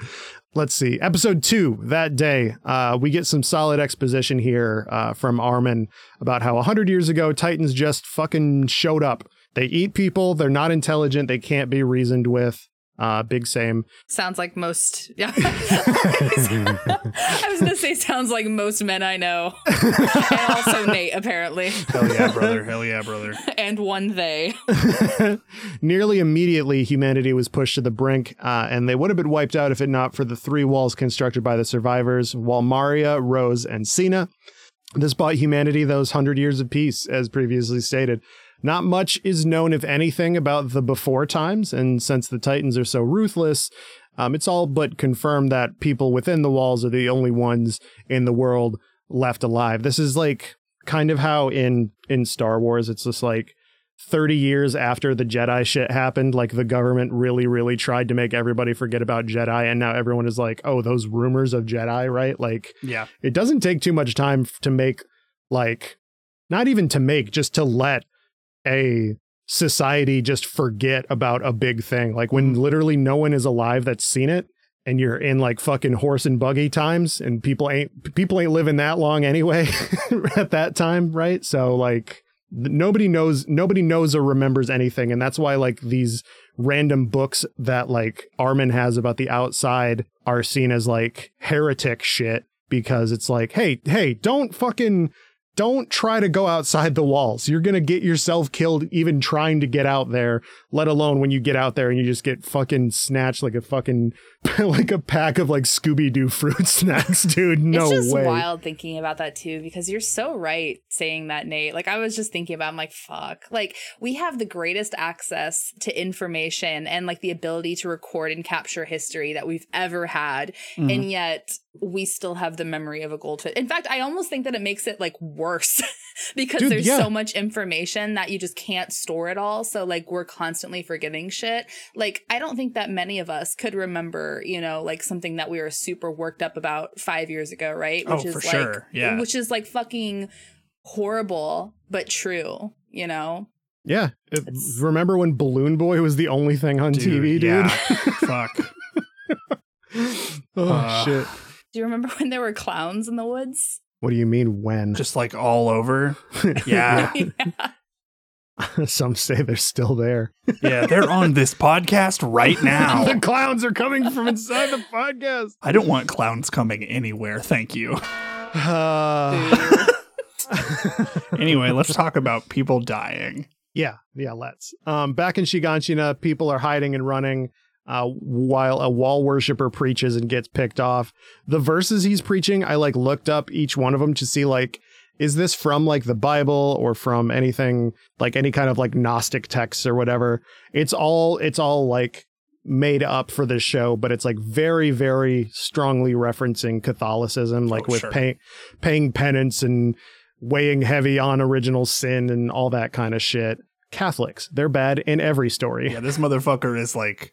let's see. Episode two that day uh, we get some solid exposition here uh, from armin about how 100 years ago titans just fucking showed up. They eat people they're not intelligent they can't be reasoned with uh, big same. Sounds like most. Yeah. I was gonna say sounds like most men I know, and also Nate apparently. Hell yeah, brother! Hell yeah, brother! and one they. Nearly immediately, humanity was pushed to the brink, uh, and they would have been wiped out if it not for the three walls constructed by the survivors: Wall Maria, Rose, and Sina. This bought humanity those hundred years of peace, as previously stated. Not much is known, if anything, about the before times, and since the Titans are so ruthless, um, it's all but confirmed that people within the walls are the only ones in the world left alive. This is like kind of how in in Star Wars, it's just like 30 years after the Jedi shit happened, like the government really, really tried to make everybody forget about Jedi. And now everyone is like, oh, those rumors of Jedi, right? Like, yeah, it doesn't take too much time to make, like, not even to make, just to let a society just forget about a big thing. Like when literally no one is alive that's seen it and you're in like fucking horse and buggy times and people ain't people ain't living that long anyway at that time, right? So like nobody knows nobody knows or remembers anything and that's why like these random books that like Armin has about the outside are seen as like heretic shit because it's like hey hey don't fucking don't try to go outside the walls. You're going to get yourself killed even trying to get out there, let alone when you get out there and you just get fucking snatched like a fucking like a pack of like Scooby Doo fruit snacks, dude. No it's just way. wild thinking about that too because you're so right saying that, Nate. Like I was just thinking about, I'm like, fuck. Like we have the greatest access to information and like the ability to record and capture history that we've ever had, mm-hmm. and yet we still have the memory of a goldfish. In fact, I almost think that it makes it like worse because Dude, there's yeah. so much information that you just can't store it all. So like we're constantly forgetting shit. Like I don't think that many of us could remember you know, like something that we were super worked up about five years ago, right? Which oh, is for like, sure. Yeah. Which is like fucking horrible, but true, you know? Yeah. It, remember when Balloon Boy was the only thing on dude, TV, dude? Yeah. Fuck. oh, uh, shit. Do you remember when there were clowns in the woods? What do you mean when? Just like all over. Yeah. yeah. Some say they're still there. yeah, they're on this podcast right now. the clowns are coming from inside the podcast. I don't want clowns coming anywhere. Thank you. Uh... anyway, let's talk about people dying. Yeah, yeah, let's. Um, back in Shiganshina, people are hiding and running uh, while a wall worshiper preaches and gets picked off. The verses he's preaching, I like looked up each one of them to see like is this from like the Bible or from anything like any kind of like Gnostic texts or whatever? It's all it's all like made up for this show, but it's like very, very strongly referencing Catholicism, like oh, with sure. pay, paying penance and weighing heavy on original sin and all that kind of shit. Catholics, they're bad in every story. Yeah, this motherfucker is like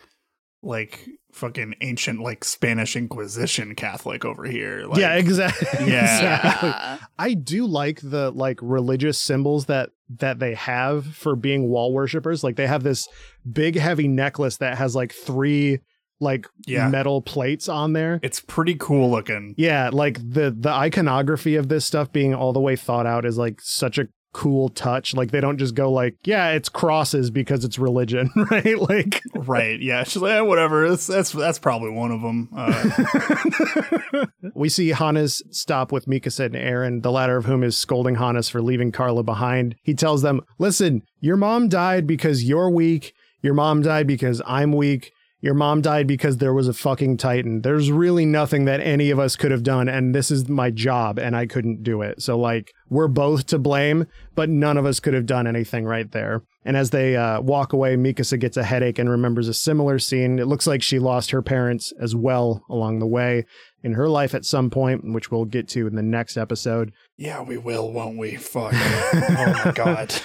like fucking ancient like Spanish Inquisition Catholic over here. Like, yeah, exactly. Yeah. exactly. I do like the like religious symbols that that they have for being wall worshippers. Like they have this big heavy necklace that has like three like yeah. metal plates on there. It's pretty cool looking. Yeah, like the the iconography of this stuff being all the way thought out is like such a cool touch. Like they don't just go like, yeah, it's crosses because it's religion, right? Like, right? Yeah, she's like, eh, whatever. That's that's that's probably one of them. Uh. we see Hannes stop with Mikasa and Eren, the latter of whom is scolding Hannes for leaving Carla behind. He tells them, "Listen, your mom died because you're weak. Your mom died because I'm weak." Your mom died because there was a fucking Titan. There's really nothing that any of us could have done, and this is my job, and I couldn't do it. So, like, we're both to blame, but none of us could have done anything right there. And as they uh, walk away, Mikasa gets a headache and remembers a similar scene. It looks like she lost her parents as well along the way in her life at some point, which we'll get to in the next episode. Yeah, we will, won't we? Fuck. oh my god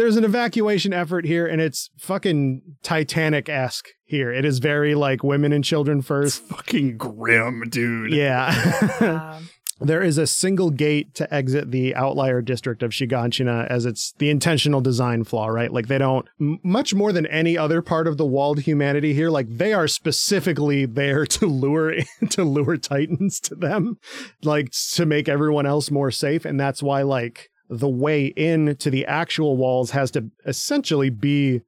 there's an evacuation effort here and it's fucking Titanic esque here. It is very like women and children first. It's fucking grim, dude. Yeah. there is a single gate to exit the outlier district of Shiganshina as it's the intentional design flaw, right? Like they don't m- much more than any other part of the walled humanity here, like they are specifically there to lure to lure titans to them, like to make everyone else more safe and that's why like the way in to the actual walls has to essentially be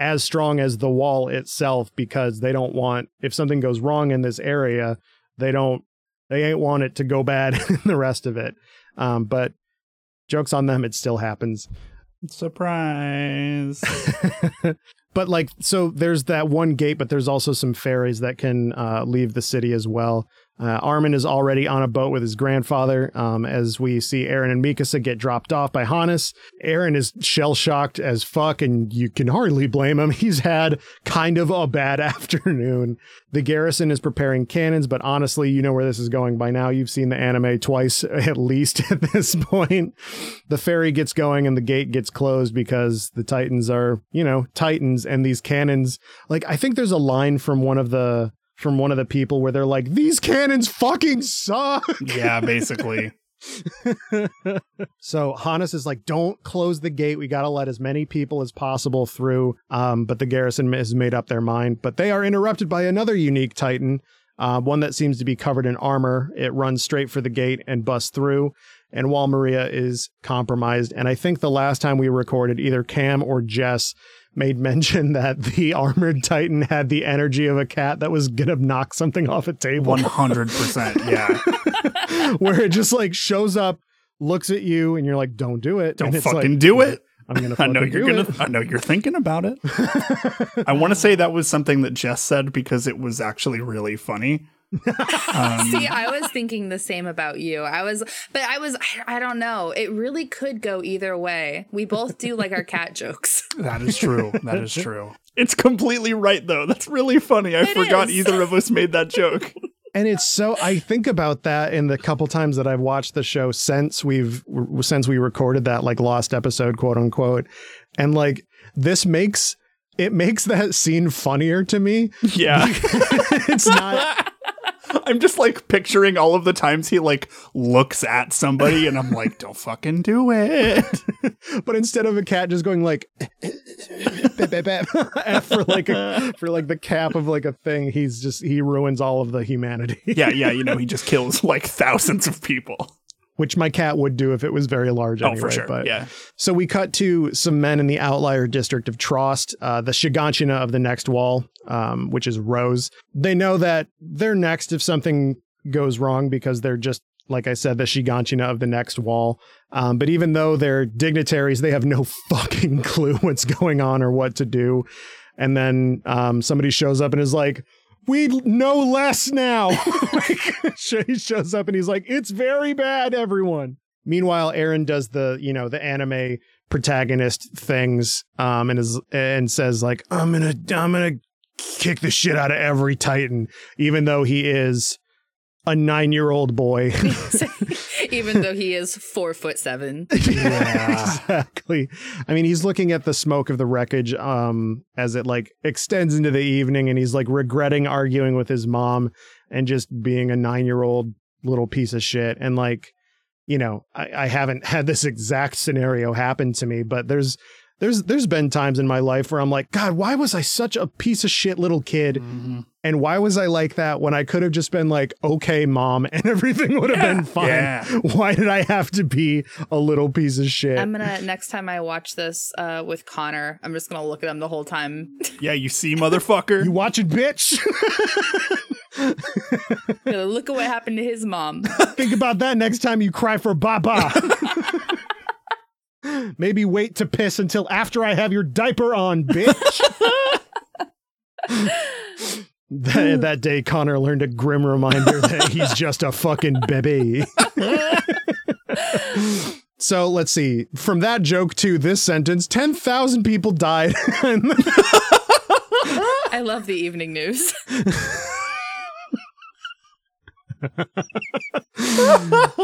as strong as the wall itself because they don't want if something goes wrong in this area they don't they ain't want it to go bad in the rest of it. Um, but jokes on them it still happens. Surprise. But like so there's that one gate but there's also some ferries that can uh, leave the city as well Uh, Armin is already on a boat with his grandfather um, as we see Eren and Mikasa get dropped off by Hannes. Eren is shell shocked as fuck, and you can hardly blame him. He's had kind of a bad afternoon. The garrison is preparing cannons, but honestly, you know where this is going by now. You've seen the anime twice at least at this point. The ferry gets going and the gate gets closed because the Titans are, you know, Titans, and these cannons. Like, I think there's a line from one of the from one of the people where they're like, "These cannons fucking suck." Yeah, basically. so Hannes is like, "Don't close the gate. We got to let as many people as possible through." Um, but the garrison has made up their mind. But they are interrupted by another unique Titan, uh, one that seems to be covered in armor. It runs straight for the gate and busts through. And Wall Maria is compromised. And I think the last time we recorded, either Kam or Jess made mention that the armored titan had the energy of a cat that was gonna knock something off a table 100% yeah where it just like shows up looks at you and you're like don't do it don't fucking like, do it I'm gonna. I know you're gonna. It. I know you're thinking about it. I want to say that was something that Jess said because it was actually really funny um, See, I was thinking the same about you. I was, but I was, I, I, don't know. It really could go either way. We both do like our cat jokes. That is true. That is true. It's completely right, though. That's really funny. I it forgot is. either of us made that joke. and it's so I think about that in the couple times that I've watched the show since we've since we recorded that like lost episode quote unquote and like this makes it makes that scene funnier to me. Yeah. it's not I'm just like picturing all of the times he like looks at somebody and I'm like, don't fucking do it. but instead of a cat just going like for like a, for like the cap of like a thing, he's just he ruins all of the humanity. yeah, yeah, you know, he just kills like thousands of people which my cat would do if it was very large oh, anyway. For sure. But yeah. So we cut to some men in the outlier district of Trost, uh, the Shiganshina of the next wall, um, which is Rose. They know that they're next if something goes wrong because they're just like I said, the Shiganshina of the next wall. Um, but even though they're dignitaries, they have no fucking clue what's going on or what to do. And then um, somebody shows up and is like, we know less now. like, he shows up and he's like, it's very bad, everyone. Meanwhile, Eren does the, you know, the anime protagonist things, um, and is and says like, I'm gonna, I'm gonna kick the shit out of every Titan, even though he is a nine year old boy. Even though he is four foot seven. Yeah, exactly. I mean, he's looking at the smoke of the wreckage um, as it like extends into the evening and he's like regretting arguing with his mom and just being a nine year old little piece of shit. And like, you know, I, I haven't had this exact scenario happen to me, but there's there's there's been times in my life where I'm like, God, why was I such a piece of shit little kid? Mm-hmm. And why was I like that when I could have just been like, okay, mom, and everything would have yeah, been fine? Yeah. Why did I have to be a little piece of shit? I'm gonna next time I watch this uh, with Connor, I'm just gonna look at him the whole time. Yeah, you see, motherfucker. you watch it, bitch. look at what happened to his mom. Think about that next time you cry for Baba. Maybe wait to piss until after I have your diaper on, bitch. that, that day, Connor learned a grim reminder that he's just a fucking baby. so let's see. From that joke to this sentence, 10,000 people died. I love the evening news.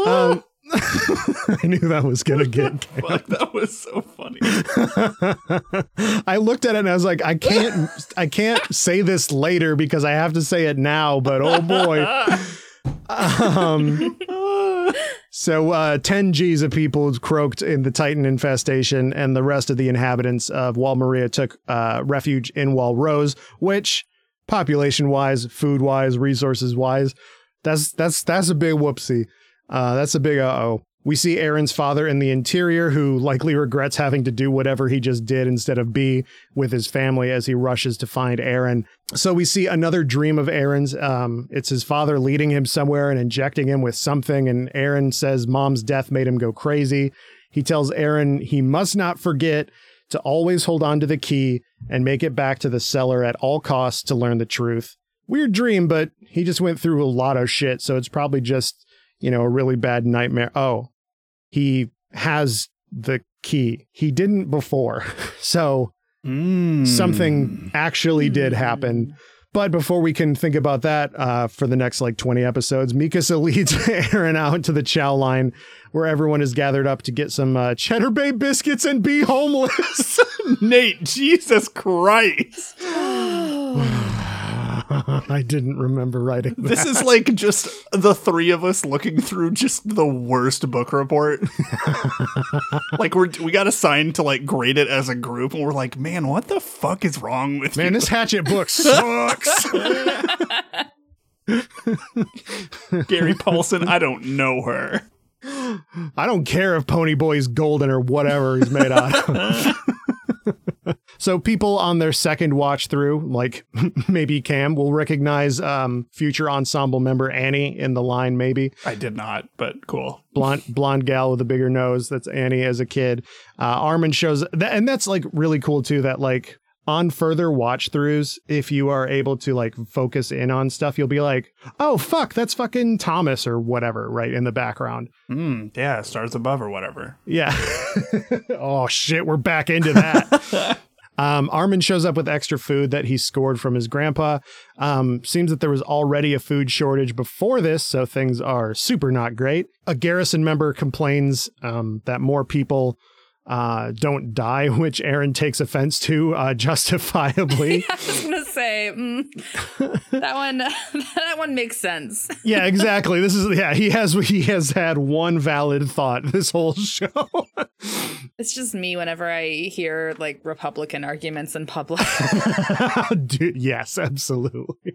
um, I knew that was gonna get. Fuck, that was so funny. I looked at it and I was like, I can't, I can't say this later because I have to say it now. But oh boy. Um, so uh, 10 G's of people croaked in the Titan infestation, and the rest of the inhabitants of Wall Maria took uh, refuge in Wall Rose, which, population wise, food wise, resources wise, that's that's that's a big whoopsie. Uh, that's a big uh oh. We see Eren's father in the interior, who likely regrets having to do whatever he just did instead of be with his family as he rushes to find Eren. So we see another dream of Eren's. Um, it's his father leading him somewhere and injecting him with something, and Eren says mom's death made him go crazy. He tells Eren he must not forget to always hold on to the key and make it back to the cellar at all costs to learn the truth. weird dream, but he just went through a lot of shit. So it's probably just, you know, a really bad nightmare. Oh, he has the key. He didn't before. So mm. something actually did happen. But before we can think about that uh, for the next like 20 episodes, Mikasa leads Eren out to the chow line where everyone is gathered up to get some uh, Cheddar Bay biscuits and be homeless. Nate, Jesus Christ. I didn't remember writing that. This is like just the three of us looking through just the worst book report. like we're we got assigned to like grade it as a group, and we're like, man, what the fuck is wrong with this? man? You? This Hatchet book sucks. Gary Paulsen, I don't know her. I don't care if Ponyboy's golden or whatever he's made out of. So people on their second watch through, like maybe Kam, will recognize um, future ensemble member Annie in the line. Maybe I did not, but cool. Blonde blonde gal with a bigger nose. That's Annie as a kid. Uh, Armin shows, and that's like really cool too. That like on further watch throughs, if you are able to like focus in on stuff, you'll be like, oh, fuck, that's fucking Thomas or whatever, right? In the background. Mm, yeah, stars above or whatever. Yeah. oh, shit, we're back into that. Um, Armin shows up with extra food that he scored from his grandpa. Um, seems that there was already a food shortage before this, so things are super not great. A garrison member complains um, that more people uh, don't die, which Eren takes offense to, uh, justifiably. I was gonna say mm, that one. that one makes sense. yeah, exactly. This is yeah. He has he has had one valid thought this whole show. it's just me whenever I hear like Republican arguments in public. Dude, yes, absolutely.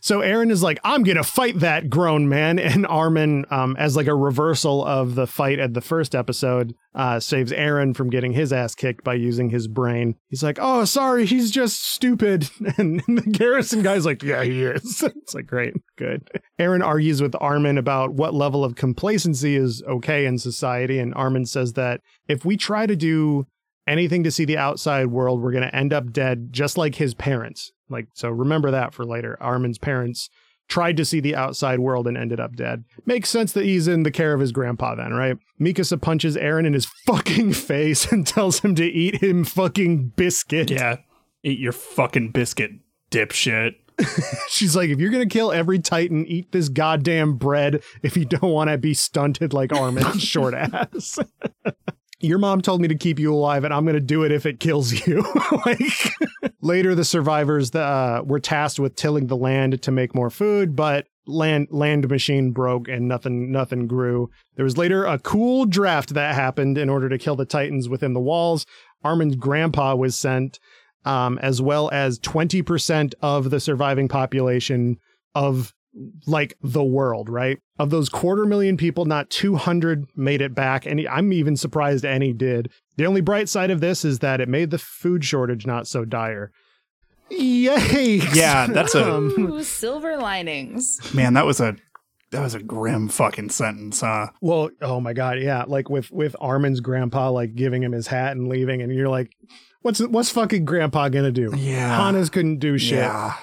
So Eren is like, I'm gonna fight that grown man, and Armin, um, as like a reversal of the fight at the first episode, uh, saves Eren from getting his ass kicked by using his brain. He's like, "Oh, sorry, he's just stupid." And the Garrison guy's like, "Yeah, he is." it's like, "Great, good." Eren argues with Armin about what level of complacency is okay in society, and Armin says that if we try to do anything to see the outside world, we're going to end up dead, just like his parents. Like, so remember that for later. Armin's parents tried to see the outside world and ended up dead. Makes sense that he's in the care of his grandpa then, right? Mikasa punches Eren in his fucking face and tells him to eat him fucking biscuit. Yeah. Eat your fucking biscuit, dipshit. She's like, if you're gonna kill every Titan, eat this goddamn bread if you don't want to be stunted like Armin, short ass your mom told me to keep you alive and I'm going to do it if it kills you. like later the survivors uh, were tasked with tilling the land to make more food, but land land machine broke and nothing nothing grew. There was later a cool draft that happened in order to kill the titans within the walls. Armin's grandpa was sent um, as well as 20% of the surviving population of like the world, right? Of those quarter million people, not 200 made it back. And I'm even surprised any did. The only bright side of this is that it made the food shortage not so dire. Yay! Yeah, that's a um, Ooh, silver linings. Man, that was a that was a grim fucking sentence, huh? Well, oh my god, yeah. Like with with Armin's grandpa like giving him his hat and leaving, and you're like, what's what's fucking grandpa gonna do? Yeah, Hannes couldn't do shit. Yeah.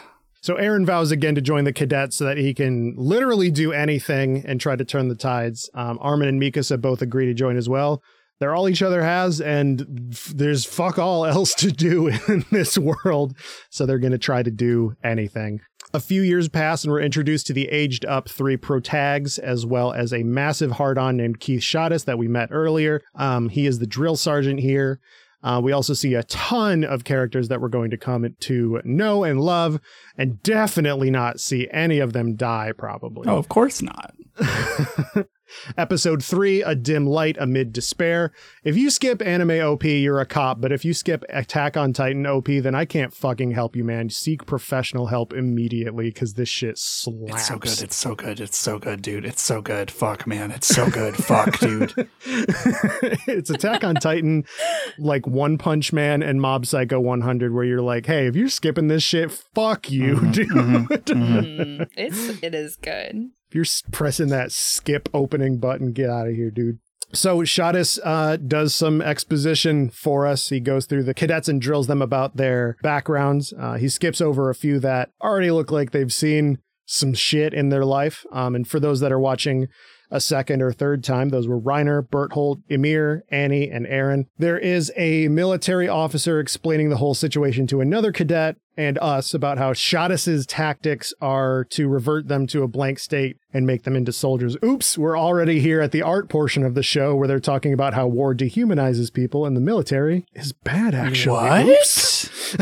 So Eren vows again to join the cadets so that he can literally do anything and try to turn the tides. Um, Armin and Mikasa both agree to join as well. They're all each other has, and f- there's fuck all else to do in this world. So they're going to try to do anything. A few years pass, and we're introduced to the aged up three protags, as well as a massive hard on named Keith Shadis that we met earlier. Um, he is the drill sergeant here. Uh, we also see a ton of characters that we're going to come to know and love, and definitely not see any of them die, probably. Oh, of course not. Episode 3 A Dim Light Amid Despair. If you skip anime OP, you're a cop, but if you skip Attack on Titan OP, then I can't fucking help you, man. Seek professional help immediately because this shit slaps. It's so good. It's so good. It's so good, dude. It's so good. Fuck, man. It's so good. Fuck, dude. it's Attack on Titan, like One Punch Man and Mob Psycho 100, where you're like, hey, if you're skipping this shit, fuck you, mm-hmm, dude. Mm-hmm, mm-hmm. it's, it is good you're pressing that skip opening button, get out of here, dude. So Shadis uh, does some exposition for us. He goes through the cadets and drills them about their backgrounds. Uh, he skips over a few that already look like they've seen some shit in their life. Um, and for those that are watching a second or third time. Those were Reiner, Berthold, Ymir, Annie, and Eren. There is a military officer explaining the whole situation to another cadet and us about how Shadis's tactics are to revert them to a blank state and make them into soldiers. Oops, we're already here at the art portion of the show where they're talking about how war dehumanizes people and the military is bad actually. What?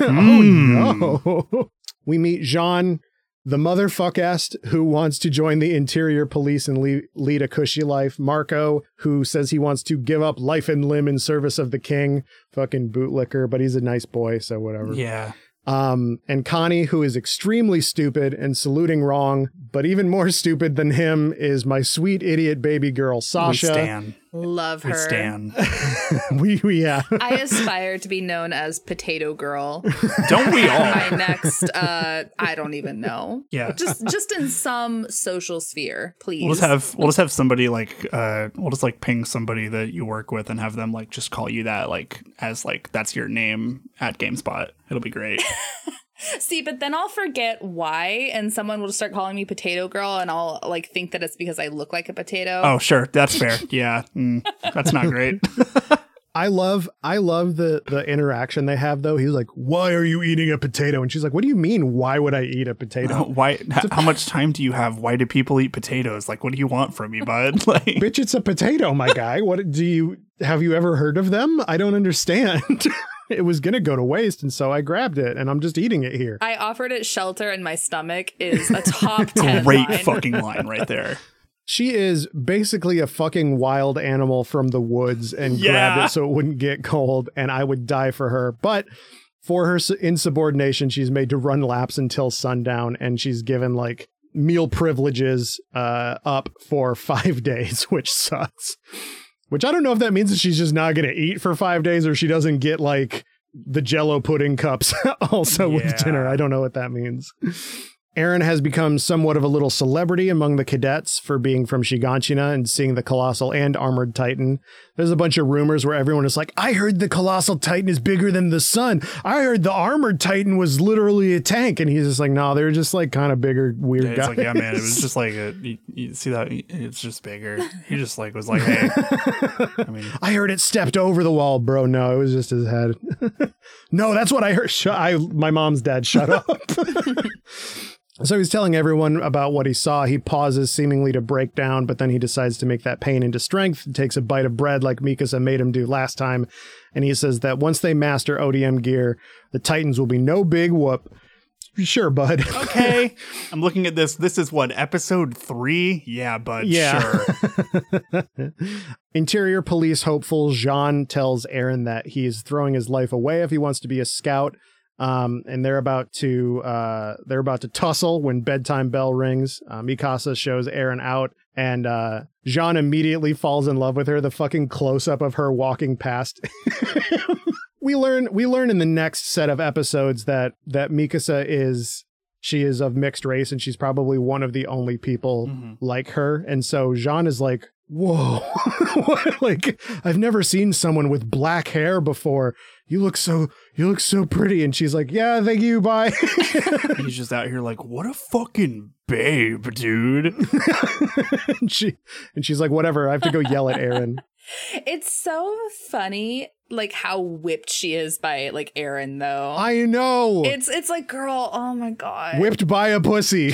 oh hmm. no. We meet Jean the motherfuckast who wants to join the interior police and lead, lead a cushy life. Marco, who says he wants to give up life and limb in service of the king. Fucking bootlicker, but he's a nice boy, so whatever. Yeah. Um, and Connie, who is extremely stupid and saluting wrong, but even more stupid than him is my sweet idiot baby girl, Sasha. Love her. We stan. we, we, yeah. I aspire to be known as Potato Girl. Don't we all? My next, uh, I don't even know. Yeah. Just, just in some social sphere, please. We'll just have, we'll just have somebody like, uh, we'll just like ping somebody that you work with and have them like just call you that, like as like that's your name at GameSpot. It'll be great. See, but then I'll forget why, and someone will just start calling me Potato Girl, and I'll like think that it's because I look like a potato. Oh, sure, that's fair. yeah, mm, that's not great. I love I love the the interaction they have though. He's like, "Why are you eating a potato?" And she's like, "What do you mean? Why would I eat a potato? why? how much time do you have? Why do people eat potatoes? Like, what do you want from me, bud? Like, bitch, it's a potato, my guy. What do you have you ever heard of them? I don't understand." It was gonna go to waste, and so I grabbed it, and I'm just eating it here. I offered it shelter, and my stomach is a top ten. Great line. fucking line right there. She is basically a fucking wild animal from the woods and yeah. grabbed it so it wouldn't get cold, and I would die for her. But for her insubordination, she's made to run laps until sundown, and she's given like meal privileges uh, up for five days, which sucks. Which I don't know if that means that she's just not going to eat for five days or she doesn't get like the jello pudding cups also yeah. with dinner. I don't know what that means. Aaron has become somewhat of a little celebrity among the cadets for being from Shiganshina and seeing the Colossal and Armored Titan. There's a bunch of rumors where everyone is like, I heard the Colossal Titan is bigger than the sun. I heard the Armored Titan was literally a tank. And he's just like, no, they're just like kind of bigger, weird yeah, guys. Like, yeah, man, it was just like, a, you, you, see that? It's just bigger. He just like was like, hey. I mean, I heard it stepped over the wall, bro. No, it was just his head. no, that's what I heard. Sh- I, my mom's dad, shut up. So he's telling everyone about what he saw. He pauses, seemingly to break down, but then he decides to make that pain into strength, takes a bite of bread like Mikasa made him do last time. And he says that once they master ODM gear, the Titans will be no big whoop. Sure, bud. okay. I'm looking at this. This is what, episode three? Yeah, bud. Yeah. Sure. Interior police hopeful Jean tells Eren that he is throwing his life away if he wants to be a scout. Um, and they're about to uh, they're about to tussle when bedtime bell rings. Uh, Mikasa shows Eren out, and uh, Jean immediately falls in love with her. The fucking close up of her walking past. we learn we learn in the next set of episodes that that Mikasa is she is of mixed race and she's probably one of the only people mm-hmm. like her. And so Jean is like, whoa, like I've never seen someone with black hair before. You look so you look so pretty. And she's like yeah thank you bye. He's just out here like what a fucking babe dude. And she and she's like whatever i have to go yell at Eren. It's so funny like how whipped she is by like Eren though. I know. It's it's like girl oh my god. Whipped by a pussy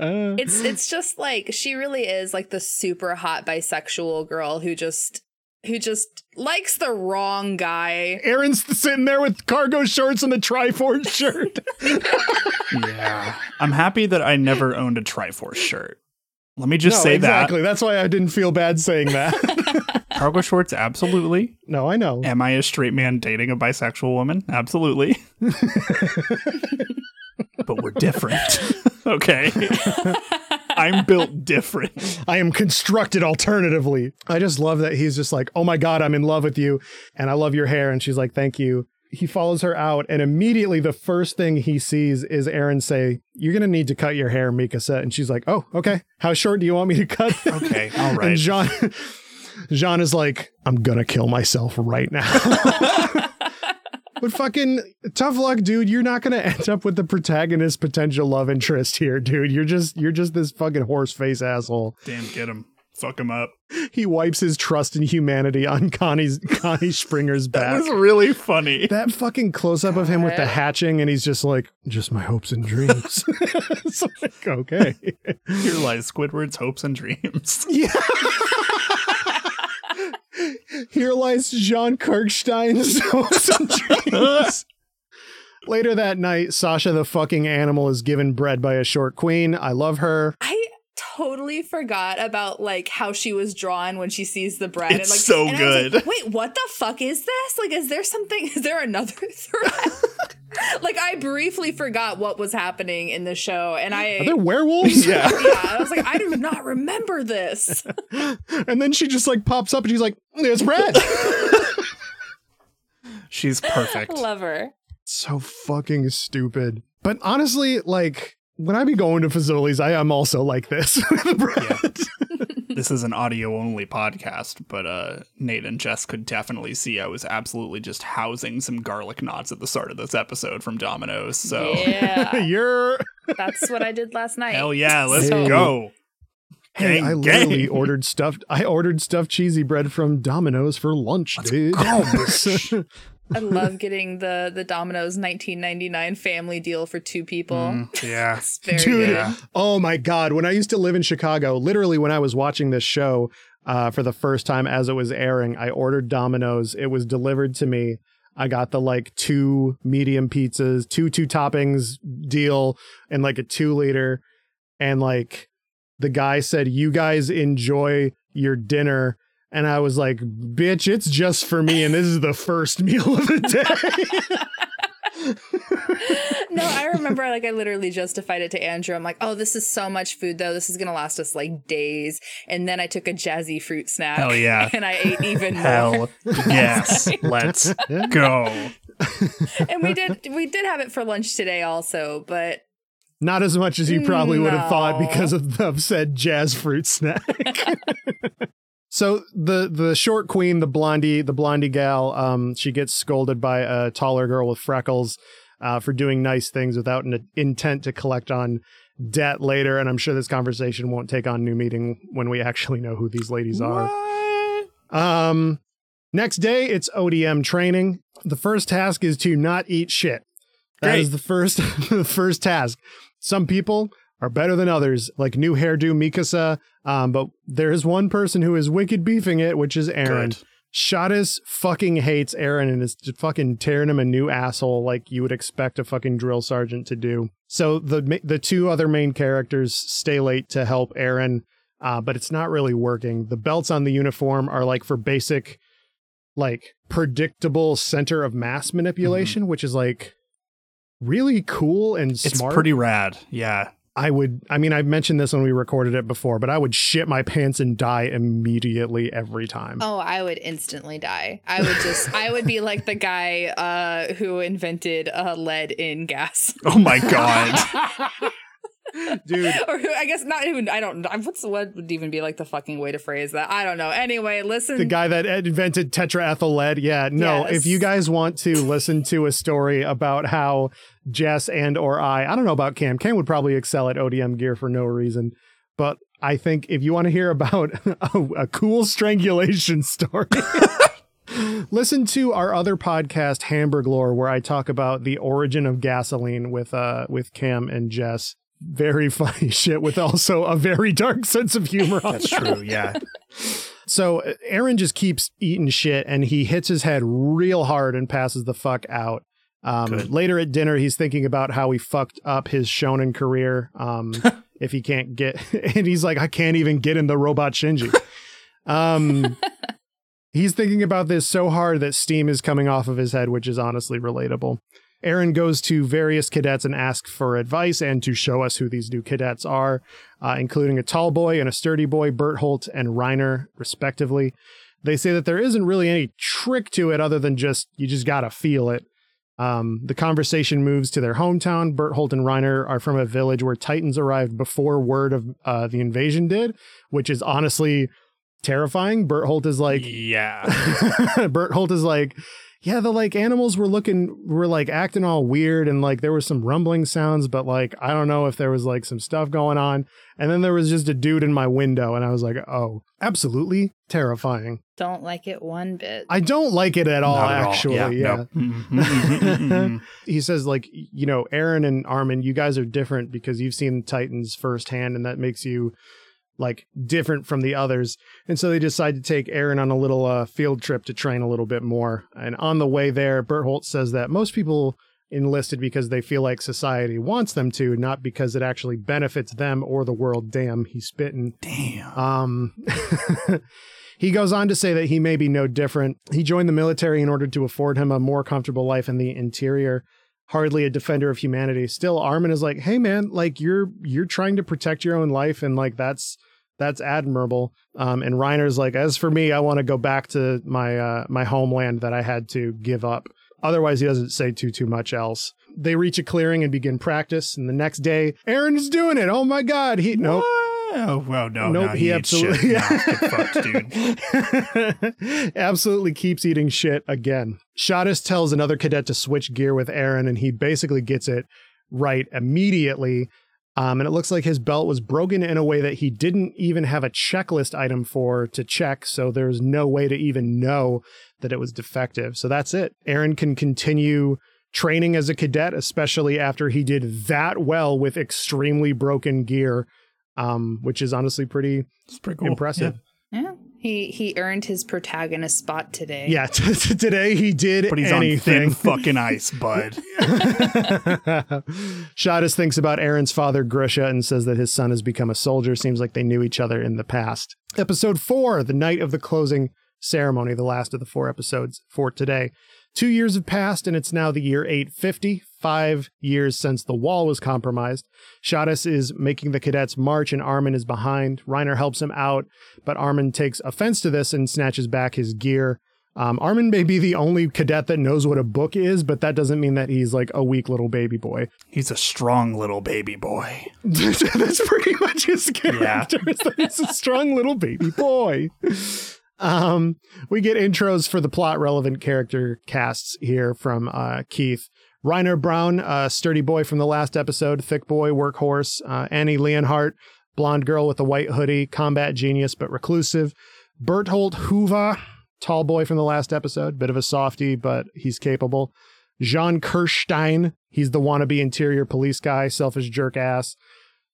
Uh. it's it's just like she really is like the super hot bisexual girl who just who just likes the wrong guy. Eren's sitting there with cargo shorts and a Triforce shirt. yeah. I'm happy that I never owned a Triforce shirt. Let me just no, say exactly. that. Exactly. That's why I didn't feel bad saying that. cargo shorts, absolutely. No, I know. Am I a straight man dating a bisexual woman? Absolutely. but we're different. okay. I'm built different. I am constructed alternatively. I just love that he's just like, oh my God, I'm in love with you. And I love your hair. And she's like, thank you. he follows her out, and immediately the first thing he sees is Eren say, "You're gonna need to cut your hair, Mikasa." And she's like, "Oh, okay. How short do you want me to cut?" Okay, all right. And Jean, Jean is like, "I'm gonna kill myself right now." But fucking tough luck, dude. You're not gonna end up with the protagonist potential love interest here, dude. You're just you're just this fucking horse face asshole. Damn, get him fuck him up. He wipes his trust in humanity on Connie's Connie Springer's back. that was really funny. That fucking close up of him with the hatching, and he's just like, just my hopes and dreams. it's like, okay. Here lies Squidward's hopes and dreams. Yeah. Here lies Jean Kirstein's hopes and dreams. Later that night, Sasha the fucking animal is given bread by a short queen. I love her. I totally forgot about like how she was drawn when she sees the bread. It's and, like, so and good. Like, Wait, what the fuck is this? Like, is there something? Is there another thread? like, I briefly forgot what was happening in the show, and I are there werewolves? yeah, yeah. I was like, I do not remember this. and then she just like pops up, and she's like, "It's bread." She's perfect. Love her. So fucking stupid. But honestly, like when I be going to facilities, I am also like this. This is an audio only podcast, but uh, Nate and Jess could definitely see I was absolutely just housing some garlic knots at the start of this episode from Domino's. So yeah, you're. That's what I did last night. Hell yeah, let's So- go. Hey, Gang, I literally gang. ordered stuffed. I ordered stuffed cheesy bread from Domino's for lunch, dude. I love getting the the Domino's 1999 family deal for two people. Mm, yeah. It's very Dude, good. Oh my god! When I used to live in Chicago, literally when I was watching this show uh, for the first time as it was airing, I ordered Domino's. It was delivered to me. I got the like two medium pizzas, two two toppings deal, and like a two liter. And like the guy said, "You guys enjoy your dinner." And I was like, "Bitch, it's just for me, and this is the first meal of the day." no, I remember like I literally justified it to Andrew. I'm like, oh, this is so much food though. This is gonna last us like days. And then I took a jazzy fruit snack. Hell yeah. And I ate even more. Hell yes. Let's go. and we did we did have it for lunch today also, but Not as much as you probably would have thought because of the said jazz fruit snack. So the the short queen, the blondie, the blondie gal, um, she gets scolded by a taller girl with freckles uh, for doing nice things without an intent to collect on debt later. And I'm sure this conversation won't take on new meeting when we actually know who these ladies are. What? Um, next day, it's ODM training. The first task is to not eat shit. That Great. is the first the first task. Some people are better than others, like new hairdo Mikasa. Um, but there is one person who is wicked beefing it, which is Eren. Good. Shadis fucking hates Eren and is fucking tearing him a new asshole like you would expect a fucking drill sergeant to do. So the the two other main characters stay late to help Eren, uh, but it's not really working. The belts on the uniform are like for basic, like predictable center of mass manipulation, which is like really cool and It's pretty rad. Yeah. I would, I mean, I've mentioned this when we recorded it before, but I would shit my pants and die immediately every time. oh, I would instantly die. I would just I would be like the guy uh who invented uh lead in gas. Oh my god. Dude, or I guess not even I don't I'm what's what would even be like the fucking way to phrase that? I don't know. Anyway, listen the guy that invented tetraethyl lead. Yeah, no. Yes. If you guys want to listen to a story about how Jess and or I, I don't know about Kam. Kam would probably excel at ODM gear for no reason, but I think if you want to hear about a, a cool strangulation story. Listen to our other podcast, Hamburg Lore, where I talk about the origin of gasoline with uh with Kam and Jess. Very funny shit with also a very dark sense of humor. on That's true. Yeah. so uh, Eren just keeps eating shit and he hits his head real hard and passes the fuck out. Um, later at dinner, he's thinking about how he fucked up his shonen career. Um, if he can't get, and he's like, I can't even get in the robot Shinji. Um, he's thinking about this so hard that steam is coming off of his head, which is honestly relatable. Eren goes to various cadets and asks for advice and to show us who these new cadets are, uh, including a tall boy and a sturdy boy, Bertholdt and Reiner, respectively. They say that there isn't really any trick to it other than just, you just gotta feel it. Um, the conversation moves to their hometown. Bertholdt and Reiner are from a village where Titans arrived before word of uh, the invasion did, which is honestly terrifying. Bertholdt is like, yeah. Bertholdt is like, yeah, the like animals were looking, were like acting all weird and like there was some rumbling sounds, but like, I don't know if there was like some stuff going on. And then there was just a dude in my window and I was like, oh, absolutely terrifying. Don't like it one bit. I don't like it at all, at actually. All. Yeah. yeah. Mm-hmm. Mm-hmm. he says, like, you know, Eren and Armin, you guys are different because you've seen Titans firsthand and that makes you like different from the others. And so they decide to take Eren on a little uh, field trip to train a little bit more. And on the way there, Bertholdt says that most people enlisted because they feel like society wants them to, not because it actually benefits them or the world. Damn, he's spitting. Damn. Um, he goes on to say that he may be no different. He joined the military in order to afford him a more comfortable life in the interior. Hardly a defender of humanity. Still, Armin is like, "Hey, man, like you're you're trying to protect your own life, and like that's that's admirable." Um, and Reiner's like, "As for me, I want to go back to my uh, my homeland that I had to give up." Otherwise, he doesn't say too too much else. They reach a clearing and begin practice. And the next day, Eren is doing it. Oh my god! He no. Oh well, no, nope. No, he, he absolutely fucked, dude. absolutely keeps eating shit again. Shadis tells another cadet to switch gear with Eren, and he basically gets it right immediately. Um, and it looks like his belt was broken in a way that he didn't even have a checklist item for to check. So there's no way to even know that it was defective. So that's it. Eren can continue training as a cadet, especially after he did that well with extremely broken gear, um, which is honestly pretty, pretty cool. impressive. Yeah. Yeah. He he earned his protagonist spot today. Yeah, t- t- today he did but he's anything. on thin fucking ice, bud. Shadis thinks about Eren's father, Grisha, and says that his son has become a soldier. Seems like they knew each other in the past. Episode four, the night of the closing ceremony, the last of the four episodes for today. Two years have passed, and it's now the year 850, five years since the wall was compromised. Shadis is making the cadets march, and Armin is behind. Reiner helps him out, but Armin takes offense to this and snatches back his gear. Um, Armin may be the only cadet that knows what a book is, but that doesn't mean that he's like a weak little baby boy. He's a strong little baby boy. That's pretty much his character. Yeah. he's a strong little baby boy. Um, we get intros for the plot relevant character casts here from uh, Keith. Reiner Brown, a sturdy boy from the last episode, thick boy, workhorse. Uh, Annie Leonhardt, blonde girl with a white hoodie, combat genius but reclusive. Bertholdt Hoover, tall boy from the last episode, bit of a softy, but he's capable. Jean Kirstein, he's the wannabe interior police guy, selfish jerk ass.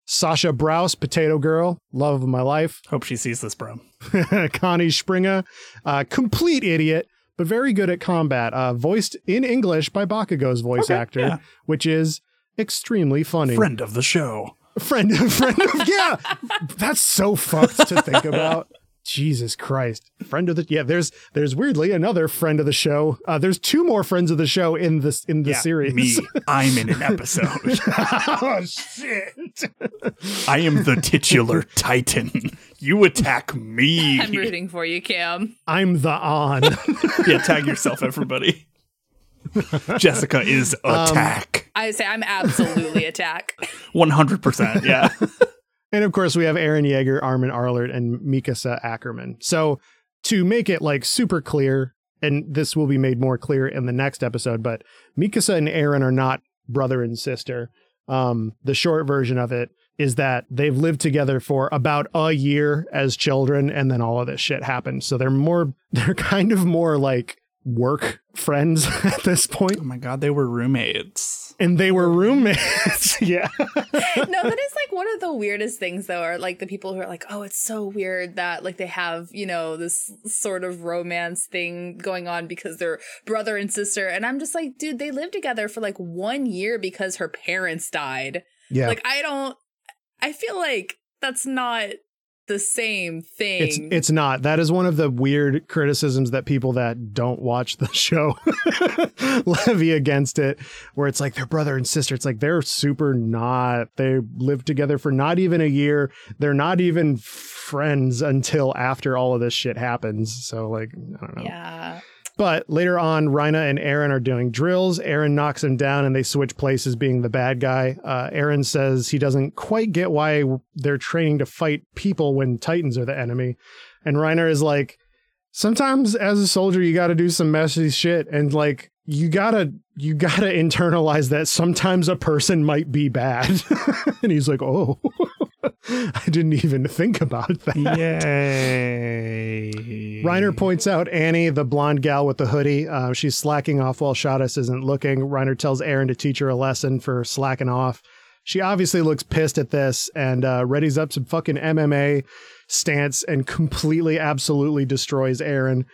Sasha Braus, Potato Girl, love of my life. Hope she sees this, bro. Connie Springer, uh, complete idiot, but very good at combat. Uh, voiced in English by Bakugo's voice okay, actor, yeah. which is extremely funny. Friend of the show. Friend, of friend of yeah. That's so fucked to think about. Jesus Christ. Friend of the yeah, there's there's weirdly another friend of the show. Uh, there's two more friends of the show in this in the yeah, series. Me. I'm in an episode. oh shit. I am the titular titan. You attack me. I'm rooting for you, Kam. I'm the on. yeah, tag yourself, everybody. Jessica is um, attack. Um, I say I'm absolutely attack. 100%. Yeah. And of course, we have Eren Yeager, Armin Arlert, and Mikasa Ackerman. So to make it like super clear, and this will be made more clear in the next episode, but Mikasa and Eren are not brother and sister. Um, the short version of it is that they've lived together for about a year as children, and then all of this shit happened. So they're more, they're kind of more like work friends at this point. Oh my god, they were roommates. And they were roommates. yeah. no, that is like one of the weirdest things though, are like the people who are like, oh, it's so weird that like they have, you know, this sort of romance thing going on because they're brother and sister. And I'm just like, dude, they lived together for like one year because her parents died. Yeah. Like I don't I feel like that's not the same thing. It's it's not. That is one of the weird criticisms that people that don't watch the show levy against it, where it's like their brother and sister. It's like they're super not. They live together for not even a year. They're not even friends until after all of this shit happens. So like I don't know. Yeah. But later on, Reiner and Eren are doing drills. Eren knocks him down and they switch places being the bad guy. Uh, Eren says he doesn't quite get why they're training to fight people when Titans are the enemy. And Reiner is like, sometimes as a soldier, you got to do some messy shit. And like, you gotta you gotta internalize that sometimes a person might be bad and he's like oh I didn't even think about that. Yay. Reiner points out Annie, the blonde gal with the hoodie. Uh, she's slacking off while Shadis isn't looking. Reiner tells Eren to teach her a lesson for slacking off. She obviously looks pissed at this and uh, readies up some fucking MMA stance and completely, absolutely destroys Eren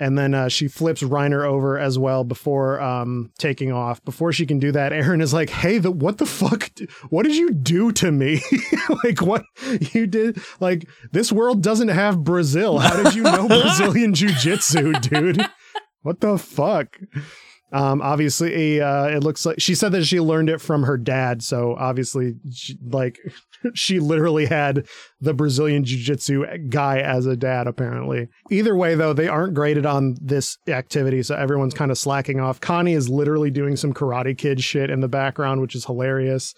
and then uh, she flips Reiner over as well before um, taking off. Before she can do that, Eren is like, "Hey, the, what the fuck? What did you do to me? like, what you did? Like, this world doesn't have Brazil. How did you know Brazilian jiu-jitsu, dude? What the fuck?" Um, obviously, uh, it looks like she said that she learned it from her dad. So obviously, she, like she literally had the Brazilian Jiu Jitsu guy as a dad. Apparently, either way though, they aren't graded on this activity, so everyone's kind of slacking off. Connie is literally doing some Karate Kid shit in the background, which is hilarious.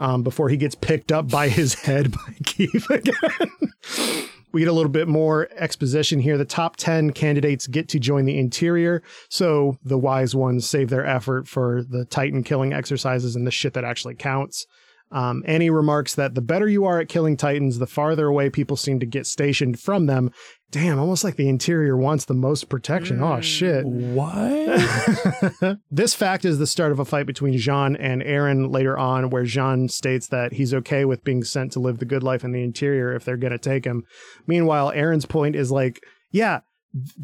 Um, before he gets picked up by his head by Keith again. we get a little bit more exposition here. The top 10 candidates get to join the interior. So the wise ones save their effort for the Titan killing exercises and the shit that actually counts. Um, Annie remarks that the better you are at killing Titans, the farther away people seem to get stationed from them. Damn, almost like the interior wants the most protection. Mm, oh, shit. What? this fact is the start of a fight between Jean and Eren later on, where Jean states that he's okay with being sent to live the good life in the interior if they're going to take him. Meanwhile, Eren's point is like, yeah,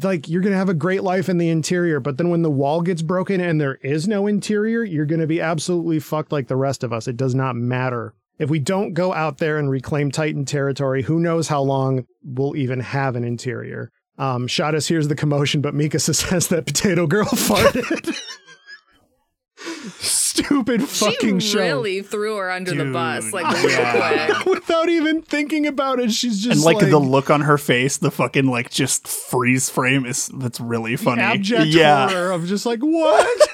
like you're going to have a great life in the interior, but then when the wall gets broken and there is no interior, you're going to be absolutely fucked like the rest of us. It does not matter. If we don't go out there and reclaim Titan territory, who knows how long we'll even have an interior. Um, Shadis hears the commotion, but Mikasa says that Potato Girl farted. stupid fucking she show. really threw her under Dude, the bus, like real quick. Without even thinking about it, she's just and like, like, the look on her face, the fucking like just freeze frame is that's really funny. abject yeah. horror of just like what.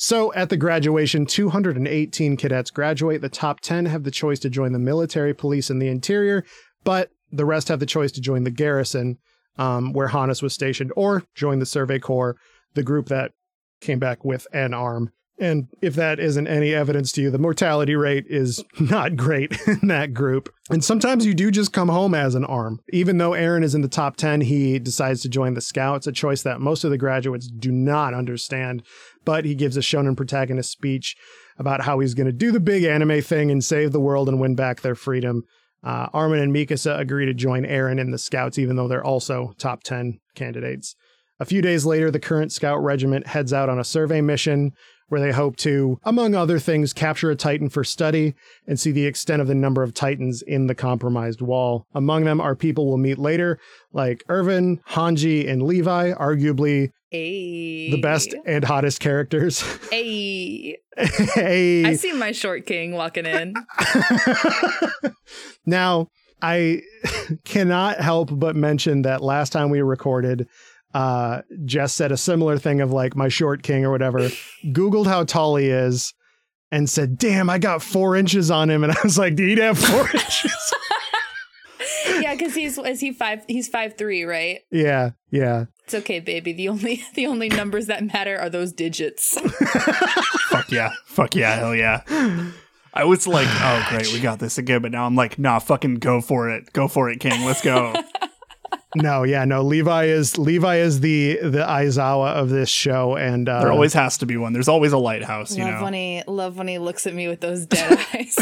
So at the graduation, 218 cadets graduate. The top 10 have the choice to join the military, police, and the interior, but the rest have the choice to join the garrison, um, where Hannes was stationed, or join the Survey Corps, the group that came back with an arm. And if that isn't any evidence to you, the mortality rate is not great in that group. And sometimes you do just come home as an arm. Even though Eren is in the top 10, he decides to join the Scouts, a choice that most of the graduates do not understand. But he gives a shonen protagonist speech about how he's going to do the big anime thing and save the world and win back their freedom. Uh, Armin and Mikasa agree to join Eren in the Scouts, even though they're also top 10 candidates. A few days later, the current scout regiment heads out on a survey mission where they hope to, among other things, capture a Titan for study and see the extent of the number of Titans in the compromised wall. Among them are people we'll meet later, like Erwin, Hanji, and Levi, arguably Ay. the best and hottest characters. I see my short king walking in. now, I cannot help but mention that last time we recorded, uh, Jess said a similar thing of like my short king or whatever. Googled how tall he is and said, "Damn, I got four inches on him," and I was like, "Do you have four inches?" yeah, because he's is he five? He's five three, right? Yeah, yeah. It's okay, baby. The only the only numbers that matter are those digits. Fuck yeah! Fuck yeah! Hell yeah! I was like, oh great, we got this again, but now I'm like, nah, fucking go for it, go for it, King, let's go no, yeah, no. Levi is Levi is the the Aizawa of this show, and uh, there always has to be one. There's always a lighthouse. Love you know, when he love when he looks at me with those dead eyes.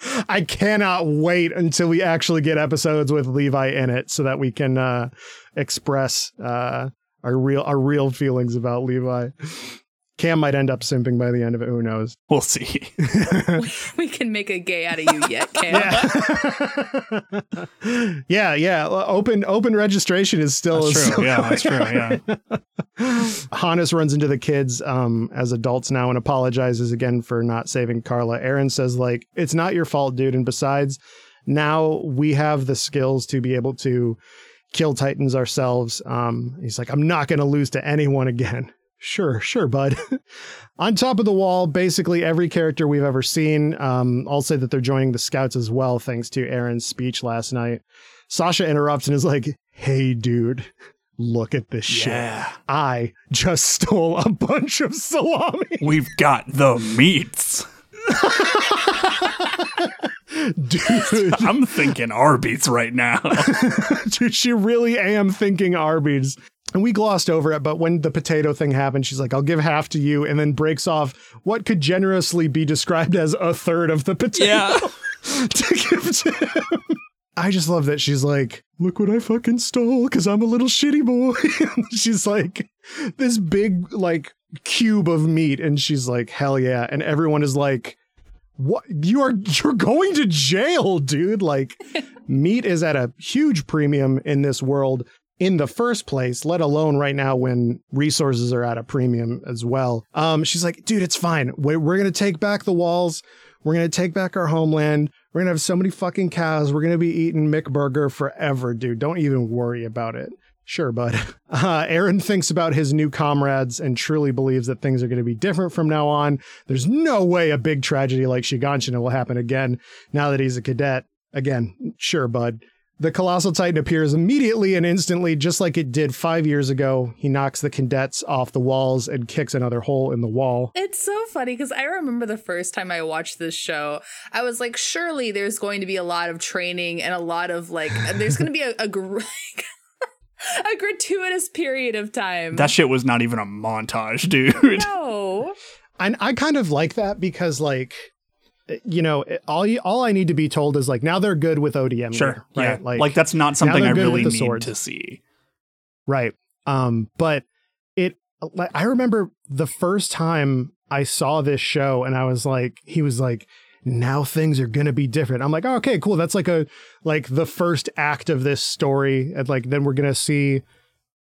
I cannot wait until we actually get episodes with Levi in it, so that we can uh, express uh, our real our real feelings about Levi. Kam might end up simping by the end of it. Who knows? We'll see. we can make a gay out of you yet, Kam. Yeah, yeah, yeah. Open open registration is still that's true. yeah, that's true. Yeah. Hannes runs into the kids um, as adults now and apologizes again for not saving Carla. Eren says like, "It's not your fault, dude." And besides, now we have the skills to be able to kill titans ourselves. Um, he's like, I'm not going to lose to anyone again. Sure, sure, bud. On top of the wall, basically every character we've ever seen. Um, I'll say that they're joining the scouts as well, thanks to Eren's speech last night. Sasha interrupts and is like, Hey, dude, look at this yeah. shit. I just stole a bunch of salami. We've got the meats. Dude, I'm thinking Arby's right now. Dude, she really am thinking Arby's. And we glossed over it, but when the potato thing happened, she's like, I'll give half to you, and then breaks off what could generously be described as a third of the potato yeah. to give to him. I just love that she's like, look what I fucking stole because I'm a little shitty boy. she's like, this big, like, cube of meat. And she's like, hell yeah. And everyone is like, what? You are, you're going to jail, dude. Like, meat is at a huge premium in this world in the first place, let alone right now when resources are at a premium as well. Um, she's like, dude, it's fine. We're, we're going to take back the walls. We're going to take back our homeland. We're gonna have so many fucking cows. We're gonna be eating McBurger forever, dude. Don't even worry about it. Sure, bud. Uh, Eren thinks about his new comrades and truly believes that things are going to be different from now on. There's no way a big tragedy like Shiganshina will happen again now that he's a cadet. Again, sure, bud. The Colossal Titan appears immediately and instantly, just like it did five years ago. He knocks the cadets off the walls and kicks another hole in the wall. It's so funny because I remember the first time I watched this show, I was like, surely there's going to be a lot of training and a lot of like, there's going to be a, a, gr- a gratuitous period of time. That shit was not even a montage, dude. No. And I kind of like that because, like, you know, all you, all I need to be told is like now they're good with ODM. Sure, right? Yeah. Like, like that's not something I really need swords. to see. Right. Um, but it. Like, I remember the first time I saw this show, and I was like, he was like, now things are gonna be different. I'm like, oh, okay, cool. That's like a like the first act of this story, and like then we're gonna see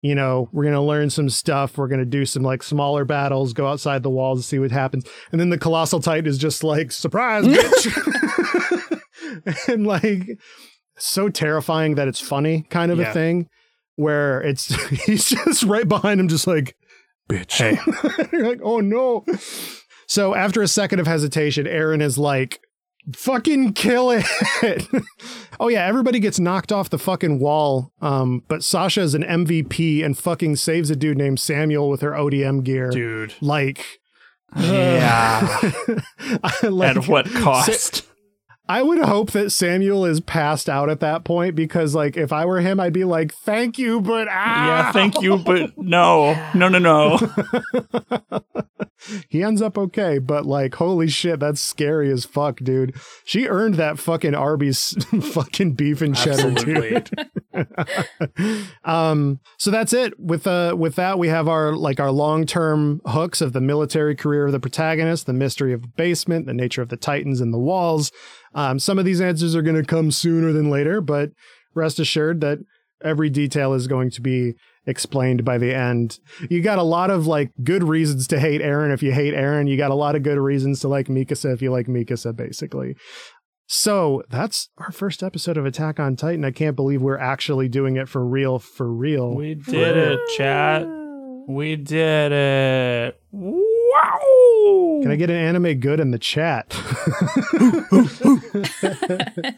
you know, we're going to learn some stuff. We're going to do some like smaller battles, go outside the walls and see what happens. And then the colossal titan is just like, surprise, bitch. and like, so terrifying that it's funny kind of yeah. a thing where it's, he's just right behind him, just like, bitch. Hey. You're like, oh no. So after a second of hesitation, Eren is like, fucking kill it. oh yeah, everybody gets knocked off the fucking wall. Um, but Sasha is an MVP and fucking saves a dude named Samuel with her ODM gear. Dude. Like Yeah. like, At what cost? Sa- I would hope that Samuel is passed out at that point because, like, if I were him, I'd be like, "Thank you, but ah! yeah, thank you, but no, no, no, no." he ends up okay, but like, holy shit, that's scary as fuck, dude. She earned that fucking Arby's fucking beef and cheddar, dude. um, so that's it. With uh, with that, we have our like our long term hooks of the military career of the protagonist, the mystery of the basement, the nature of the Titans and the walls. Um, some of these answers are going to come sooner than later, but rest assured that every detail is going to be explained by the end. You got a lot of like good reasons to hate Eren if you hate Eren. You got a lot of good reasons to like Mikasa if you like Mikasa, basically. So that's our first episode of Attack on Titan. I can't believe we're actually doing it for real, for real. We did it, chat. We did it. Wow. Can I get an anime good in the chat?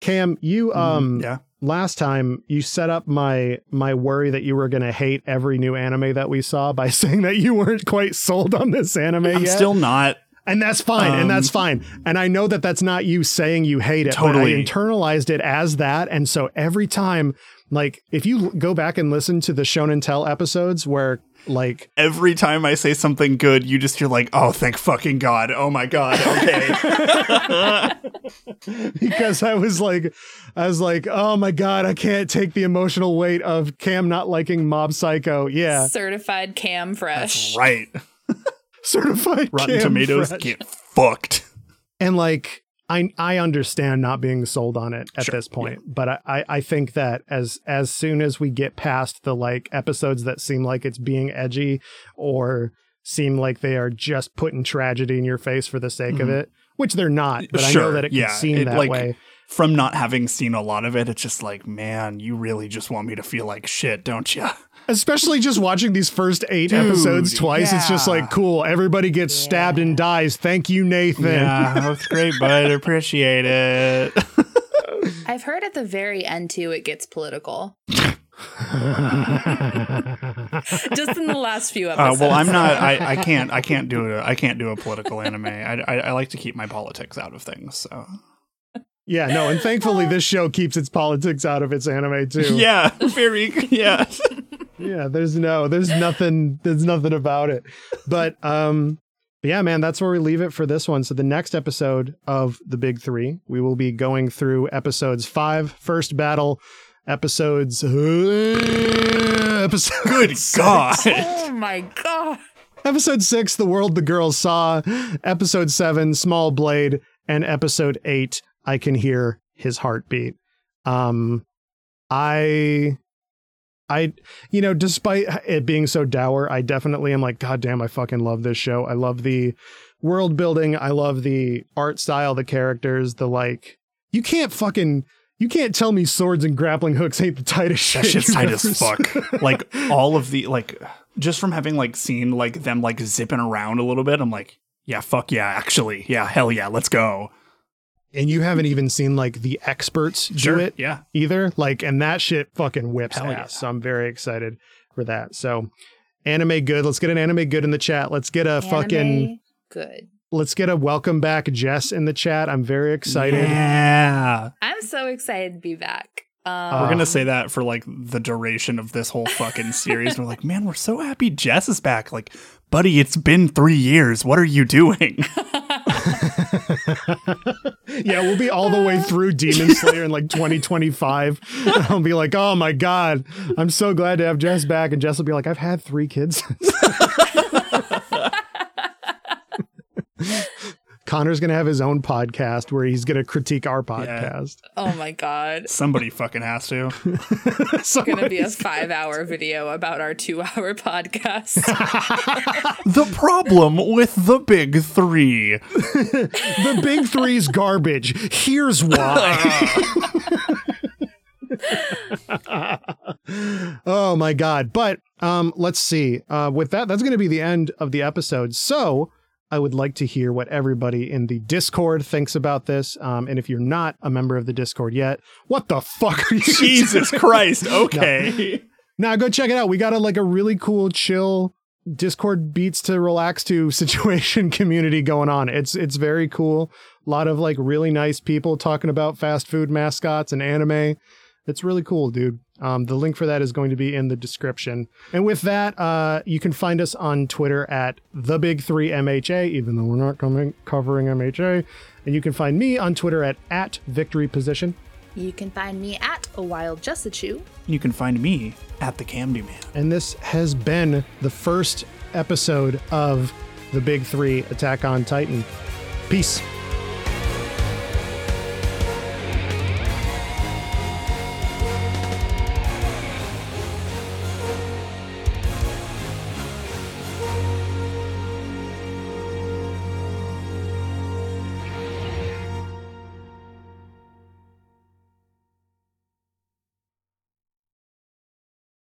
Kam, you mm-hmm. um yeah. last time you set up my my worry that you were going to hate every new anime that we saw by saying that you weren't quite sold on this anime I'm yet. still not. And that's fine. Um, and that's um, fine. And I know that that's not you saying you hate it, totally. but I internalized it as that. And so every time, like, if you go back and listen to the Shonen Tell episodes where like every time I say something good, you just you're like, oh, thank fucking god! Oh my god! Okay. because I was like, I was like, oh my god, I can't take the emotional weight of Kam not liking Mob Psycho. Yeah, certified Kam fresh. That's right. certified Rotten Kam Tomatoes fresh. get fucked. And like I I understand not being sold on it at sure, this point, yeah. but I, I think that as as soon as we get past the like episodes that seem like it's being edgy or seem like they are just putting tragedy in your face for the sake mm-hmm. of it, which they're not, but sure, I know that it can yeah, seem it, that like, way. from not having seen a lot of it, it's just like, man, you really just want me to feel like shit, don't you? Especially just watching these first eight Dude, episodes twice, yeah. it's just like cool. Everybody gets yeah. stabbed and dies. Thank you, Nathan. Yeah, that's great, bud. Appreciate it. I've heard at the very end too, it gets political. Just in the last few episodes. Uh, well, I'm not. I, I can't. I can't do a. I can't do a political anime. I, I, I like to keep my politics out of things. So. Yeah, no, and thankfully this show keeps its politics out of its anime too. Yeah, very. Yeah. Yeah, there's no, there's nothing, there's nothing about it. But um, yeah, man, that's where we leave it for this one. So the next episode of the Big Three, we will be going through episodes five, first battle, episodes. Uh, episode. Good God! oh my God! Episode six, the world the girls saw. Episode seven, small blade, and episode eight, I can hear his heartbeat. Um, I I, you know, despite it being so dour, I definitely am like, God damn, I fucking love this show. I love the world building. I love the art style, the characters, the like. You can't fucking you can't tell me swords and grappling hooks ain't the tightest shit. That shit's tight as fuck. like all of the like just from having like seen like them like zipping around a little bit, I'm like, yeah, fuck yeah, actually. Yeah, hell yeah, let's go. And you haven't even seen like the experts sure, do it yeah. either. Like, and that shit fucking whips hell ass. Yeah. So I'm very excited for that. So anime good. Let's get an anime good in the chat. Let's get a anime fucking good. Let's get a welcome back Jess in the chat. I'm very excited. Yeah. I'm so excited to be back. Um, we're gonna say that for like the duration of this whole fucking series. we're like, man, we're so happy Jess is back. Like, buddy, it's been three years. What are you doing? yeah, we'll be all the way through Demon Slayer in like 2025. I'll be like, oh my god, I'm so glad to have Jess back, and Jess will be like, I've had three kids. Connor's gonna have his own podcast where he's gonna critique our podcast. Yeah. Oh my god! Somebody fucking has to. it's gonna be a five-hour video about our two-hour podcast. the problem with the big three. the big three's garbage. Here's why. oh my god! But um, let's see. Uh, with that, that's gonna be the end of the episode. So I would like to hear what everybody in the Discord thinks about this. Um, and if you're not a member of the Discord yet, what the fuck are you? Jesus doing? Christ! Okay. now go check it out. We got a like a really cool, chill Discord beats to relax to situation community going on. It's it's very cool. A lot of like really nice people talking about fast food mascots and anime. It's really cool, dude. Um, the link for that is going to be in the description. And with that, uh, you can find us on Twitter at the Big Three MHA, even though we're not coming, covering MHA. And you can find me on Twitter at at Victory Position. You can find me at a Wild Jessachu. You can find me at the Camdy Man. And this has been the first episode of the Big Three Attack on Titan. Peace.